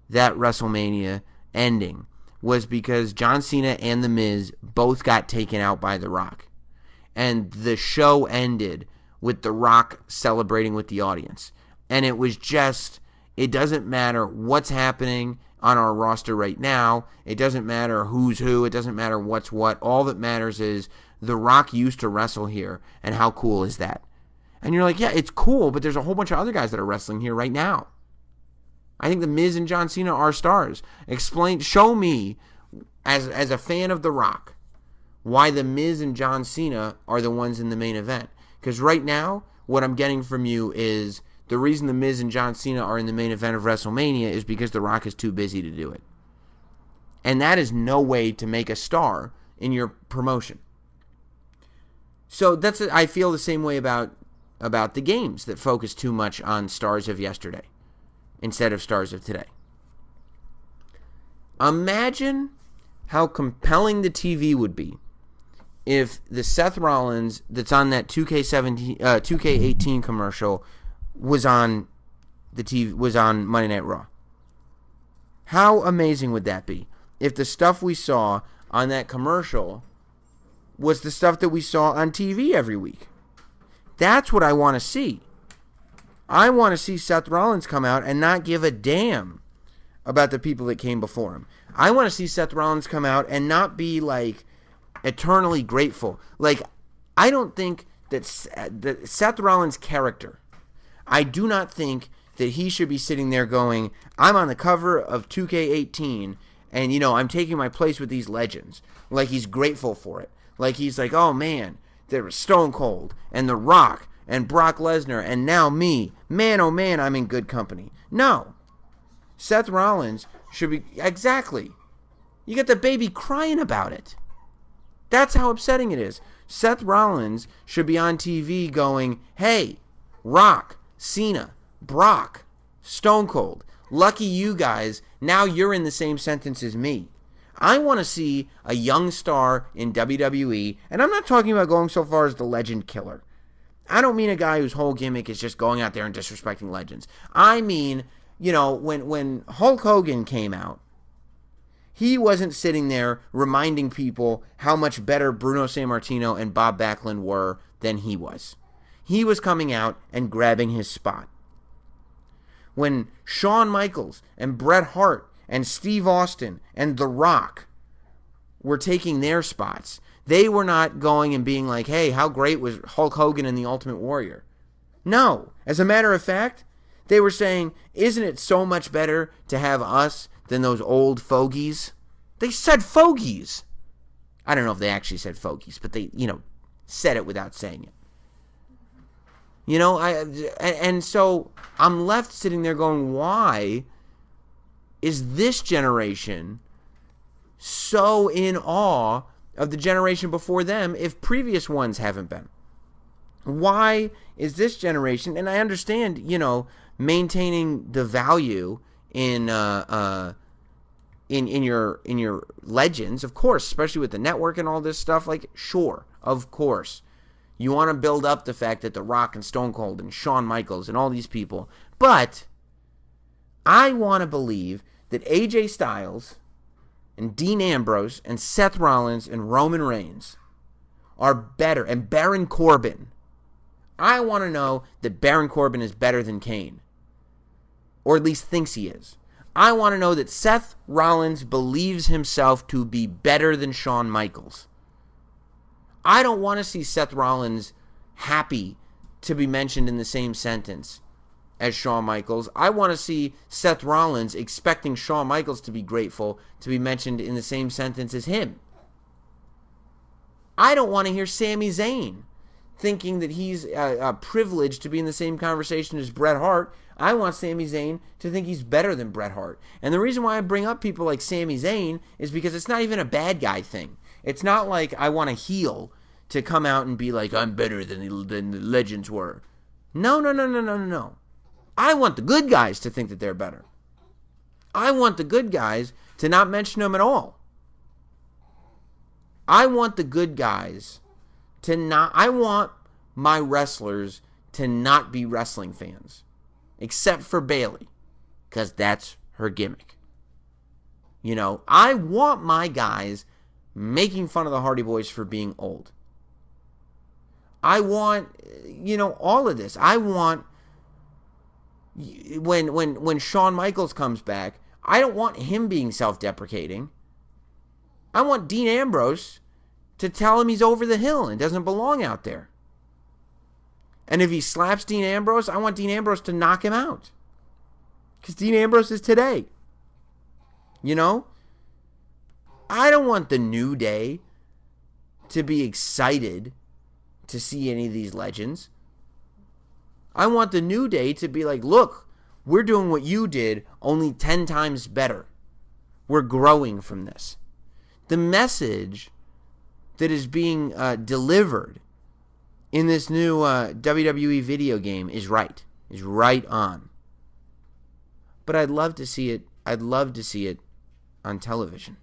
that WrestleMania ending was because John Cena and The Miz both got taken out by The Rock. And the show ended with The Rock celebrating with the audience. And it was just, it doesn't matter what's happening on our roster right now. It doesn't matter who's who. It doesn't matter what's what. All that matters is The Rock used to wrestle here. And how cool is that? And you're like, yeah, it's cool, but there's a whole bunch of other guys that are wrestling here right now. I think the Miz and John Cena are stars. Explain, show me, as as a fan of The Rock, why the Miz and John Cena are the ones in the main event. Because right now, what I'm getting from you is the reason the Miz and John Cena are in the main event of WrestleMania is because The Rock is too busy to do it. And that is no way to make a star in your promotion. So that's I feel the same way about about the games that focus too much on stars of yesterday instead of stars of today. Imagine how compelling the TV would be if the Seth Rollins that's on that 2K17 uh, 2K18 commercial was on the TV was on Monday Night Raw. How amazing would that be if the stuff we saw on that commercial was the stuff that we saw on TV every week? That's what I want to see. I want to see Seth Rollins come out and not give a damn about the people that came before him. I want to see Seth Rollins come out and not be like eternally grateful. Like I don't think that, Seth Rollins' character. I do not think that he should be sitting there going, "I'm on the cover of 2K18 and you know, I'm taking my place with these legends." Like he's grateful for it. Like he's like, "Oh man, there was Stone Cold and The Rock and Brock Lesnar and now me. Man, oh man, I'm in good company. No. Seth Rollins should be. Exactly. You get the baby crying about it. That's how upsetting it is. Seth Rollins should be on TV going, hey, Rock, Cena, Brock, Stone Cold, lucky you guys, now you're in the same sentence as me. I want to see a young star in WWE, and I'm not talking about going so far as the legend killer. I don't mean a guy whose whole gimmick is just going out there and disrespecting legends. I mean, you know, when when Hulk Hogan came out, he wasn't sitting there reminding people how much better Bruno Sammartino and Bob Backlund were than he was. He was coming out and grabbing his spot. When Shawn Michaels and Bret Hart and Steve Austin and The Rock were taking their spots. They were not going and being like, hey, how great was Hulk Hogan and the Ultimate Warrior? No. As a matter of fact, they were saying, isn't it so much better to have us than those old fogies? They said fogies. I don't know if they actually said fogies, but they, you know, said it without saying it. You know, I and so I'm left sitting there going, why is this generation so in awe of the generation before them if previous ones haven't been? Why is this generation, and I understand, you know, maintaining the value in uh, uh, in in your in your legends, of course, especially with the network and all this stuff. Like, sure, of course, you want to build up the fact that The Rock and Stone Cold and Shawn Michaels and all these people, but I want to believe that AJ Styles and Dean Ambrose and Seth Rollins and Roman Reigns are better, and Baron Corbin. I want to know that Baron Corbin is better than Kane, or at least thinks he is. I want to know that Seth Rollins believes himself to be better than Shawn Michaels. I don't want to see Seth Rollins happy to be mentioned in the same sentence as Shawn Michaels. I want to see Seth Rollins expecting Shawn Michaels to be grateful to be mentioned in the same sentence as him. I don't want to hear Sami Zayn thinking that he's uh, uh, privileged to be in the same conversation as Bret Hart I want Sami Zayn to think he's better than Bret Hart. And the reason why I bring up people like Sami Zayn is because it's not even a bad guy thing. It's not like I want a heel to come out and be like, I'm better than the, than the legends were. No, no, no, no, no, no, no. I want the good guys to think that they're better. I want the good guys to not mention them at all. I want the good guys to not, I want my wrestlers to not be wrestling fans except for Bayley because that's her gimmick. You know, I want my guys making fun of the Hardy Boys for being old. I want, you know, all of this. I want when when when Shawn Michaels comes back, I don't want him being self-deprecating. I want Dean Ambrose to tell him he's over the hill and doesn't belong out there. And if he slaps Dean Ambrose, I want Dean Ambrose to knock him out. Because Dean Ambrose is today. You know? I don't want the New Day to be excited to see any of these legends. I want the New Day to be like, look, we're doing what you did, only 10 times better. We're growing from this. The message that is being uh, delivered in this new uh, WWE video game is right, is right on. But I'd love to see it. I'd love to see it on television.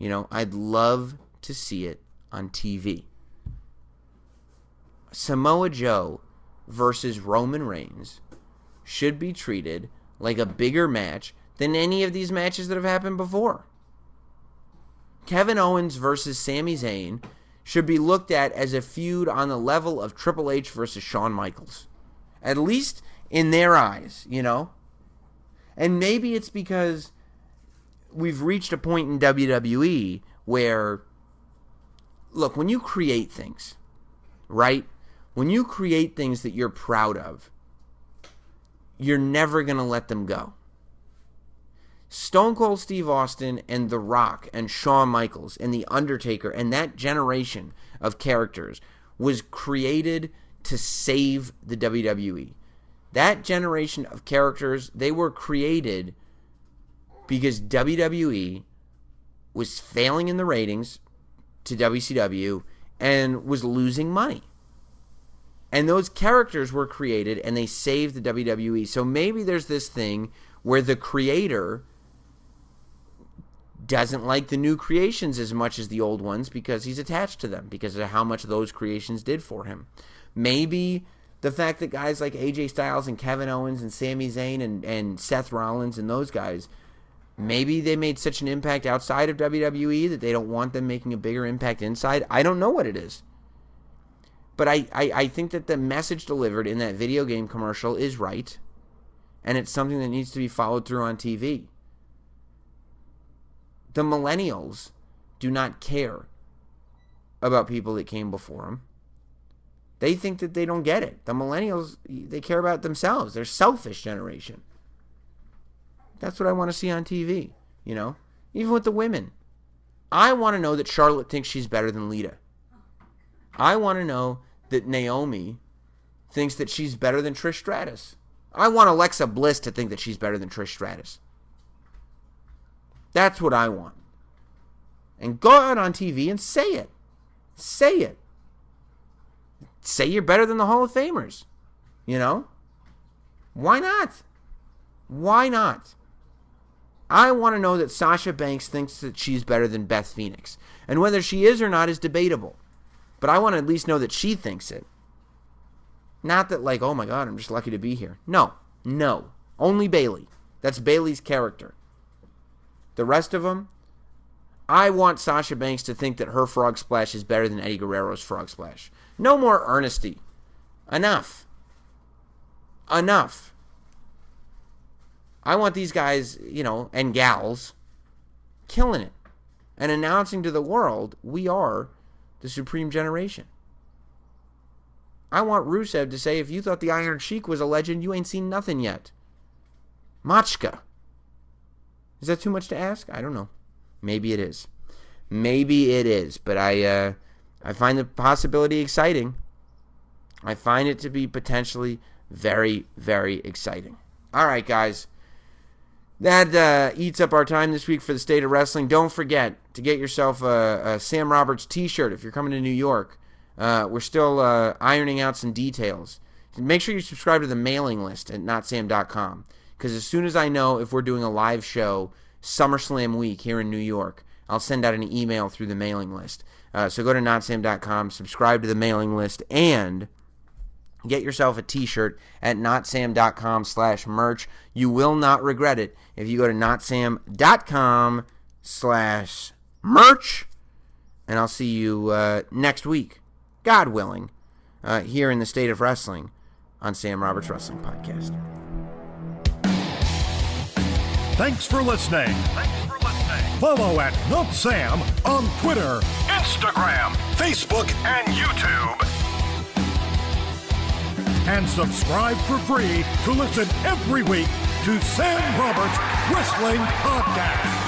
You know, I'd love to see it on TV. Samoa Joe versus Roman Reigns should be treated like a bigger match than any of these matches that have happened before. Kevin Owens versus Sami Zayn should be looked at as a feud on the level of Triple H versus Shawn Michaels. At least in their eyes, you know? And maybe it's because we've reached a point in WWE where, look, when you create things, right? When you create things that you're proud of, you're never going to let them go. Stone Cold Steve Austin and The Rock and Shawn Michaels and The Undertaker and that generation of characters was created to save the WWE. That generation of characters, they were created because WWE was failing in the ratings to WCW and was losing money. And those characters were created and they saved the WWE. So maybe there's this thing where the creator doesn't like the new creations as much as the old ones because he's attached to them because of how much those creations did for him. Maybe the fact that guys like AJ Styles and Kevin Owens and Sami Zayn and, and Seth Rollins and those guys, maybe they made such an impact outside of WWE that they don't want them making a bigger impact inside. I don't know what it is. But I, I, I think that the message delivered in that video game commercial is right. And it's something that needs to be followed through on TV the millennials do not care about people that came before them. They think that they don't get it. The millennials, they care about themselves. They're selfish generation. That's what I want to see on TV, you know? Even with the women. I want to know that Charlotte thinks she's better than Lita. I want to know that Naomi thinks that she's better than Trish Stratus. I want Alexa Bliss to think that she's better than Trish Stratus. That's what I want. And go out on TV and say it. Say it. Say you're better than the Hall of Famers. You know? Why not? Why not? I want to know that Sasha Banks thinks that she's better than Beth Phoenix. And whether she is or not is debatable. But I want to at least know that she thinks it. Not that, like, oh my God, I'm just lucky to be here. No, no. Only Bayley. That's Bayley's character. The rest of them, I want Sasha Banks to think that her frog splash is better than Eddie Guerrero's frog splash. No more earnesty. Enough. Enough. I want these guys, you know, and gals killing it and announcing to the world we are the supreme generation. I want Rusev to say if you thought the Iron Sheik was a legend, you ain't seen nothing yet. Machka. Is that too much to ask? I don't know. Maybe it is. Maybe it is, but I uh, I find the possibility exciting. I find it to be potentially very, very exciting. All right, guys. That uh, eats up our time this week for the state of wrestling. Don't forget to get yourself a, a Sam Roberts t shirt if you're coming to New York. Uh, we're still uh, ironing out some details. Make sure you subscribe to the mailing list at notsam.com because as soon as I know if we're doing a live show SummerSlam week here in New York, I'll send out an email through the mailing list. Uh, so go to notsam.com, subscribe to the mailing list, and Get yourself a t-shirt at notsam.com slash merch. You will not regret it if you go to notsam.com slash merch. And I'll see you uh, next week, God willing, uh, here in the state of wrestling on Sam Roberts Wrestling Podcast. Thanks for listening. Thanks for listening. Follow at Not Sam on Twitter, Instagram, Facebook, and YouTube and subscribe for free to listen every week to Sam Roberts Wrestling Podcast.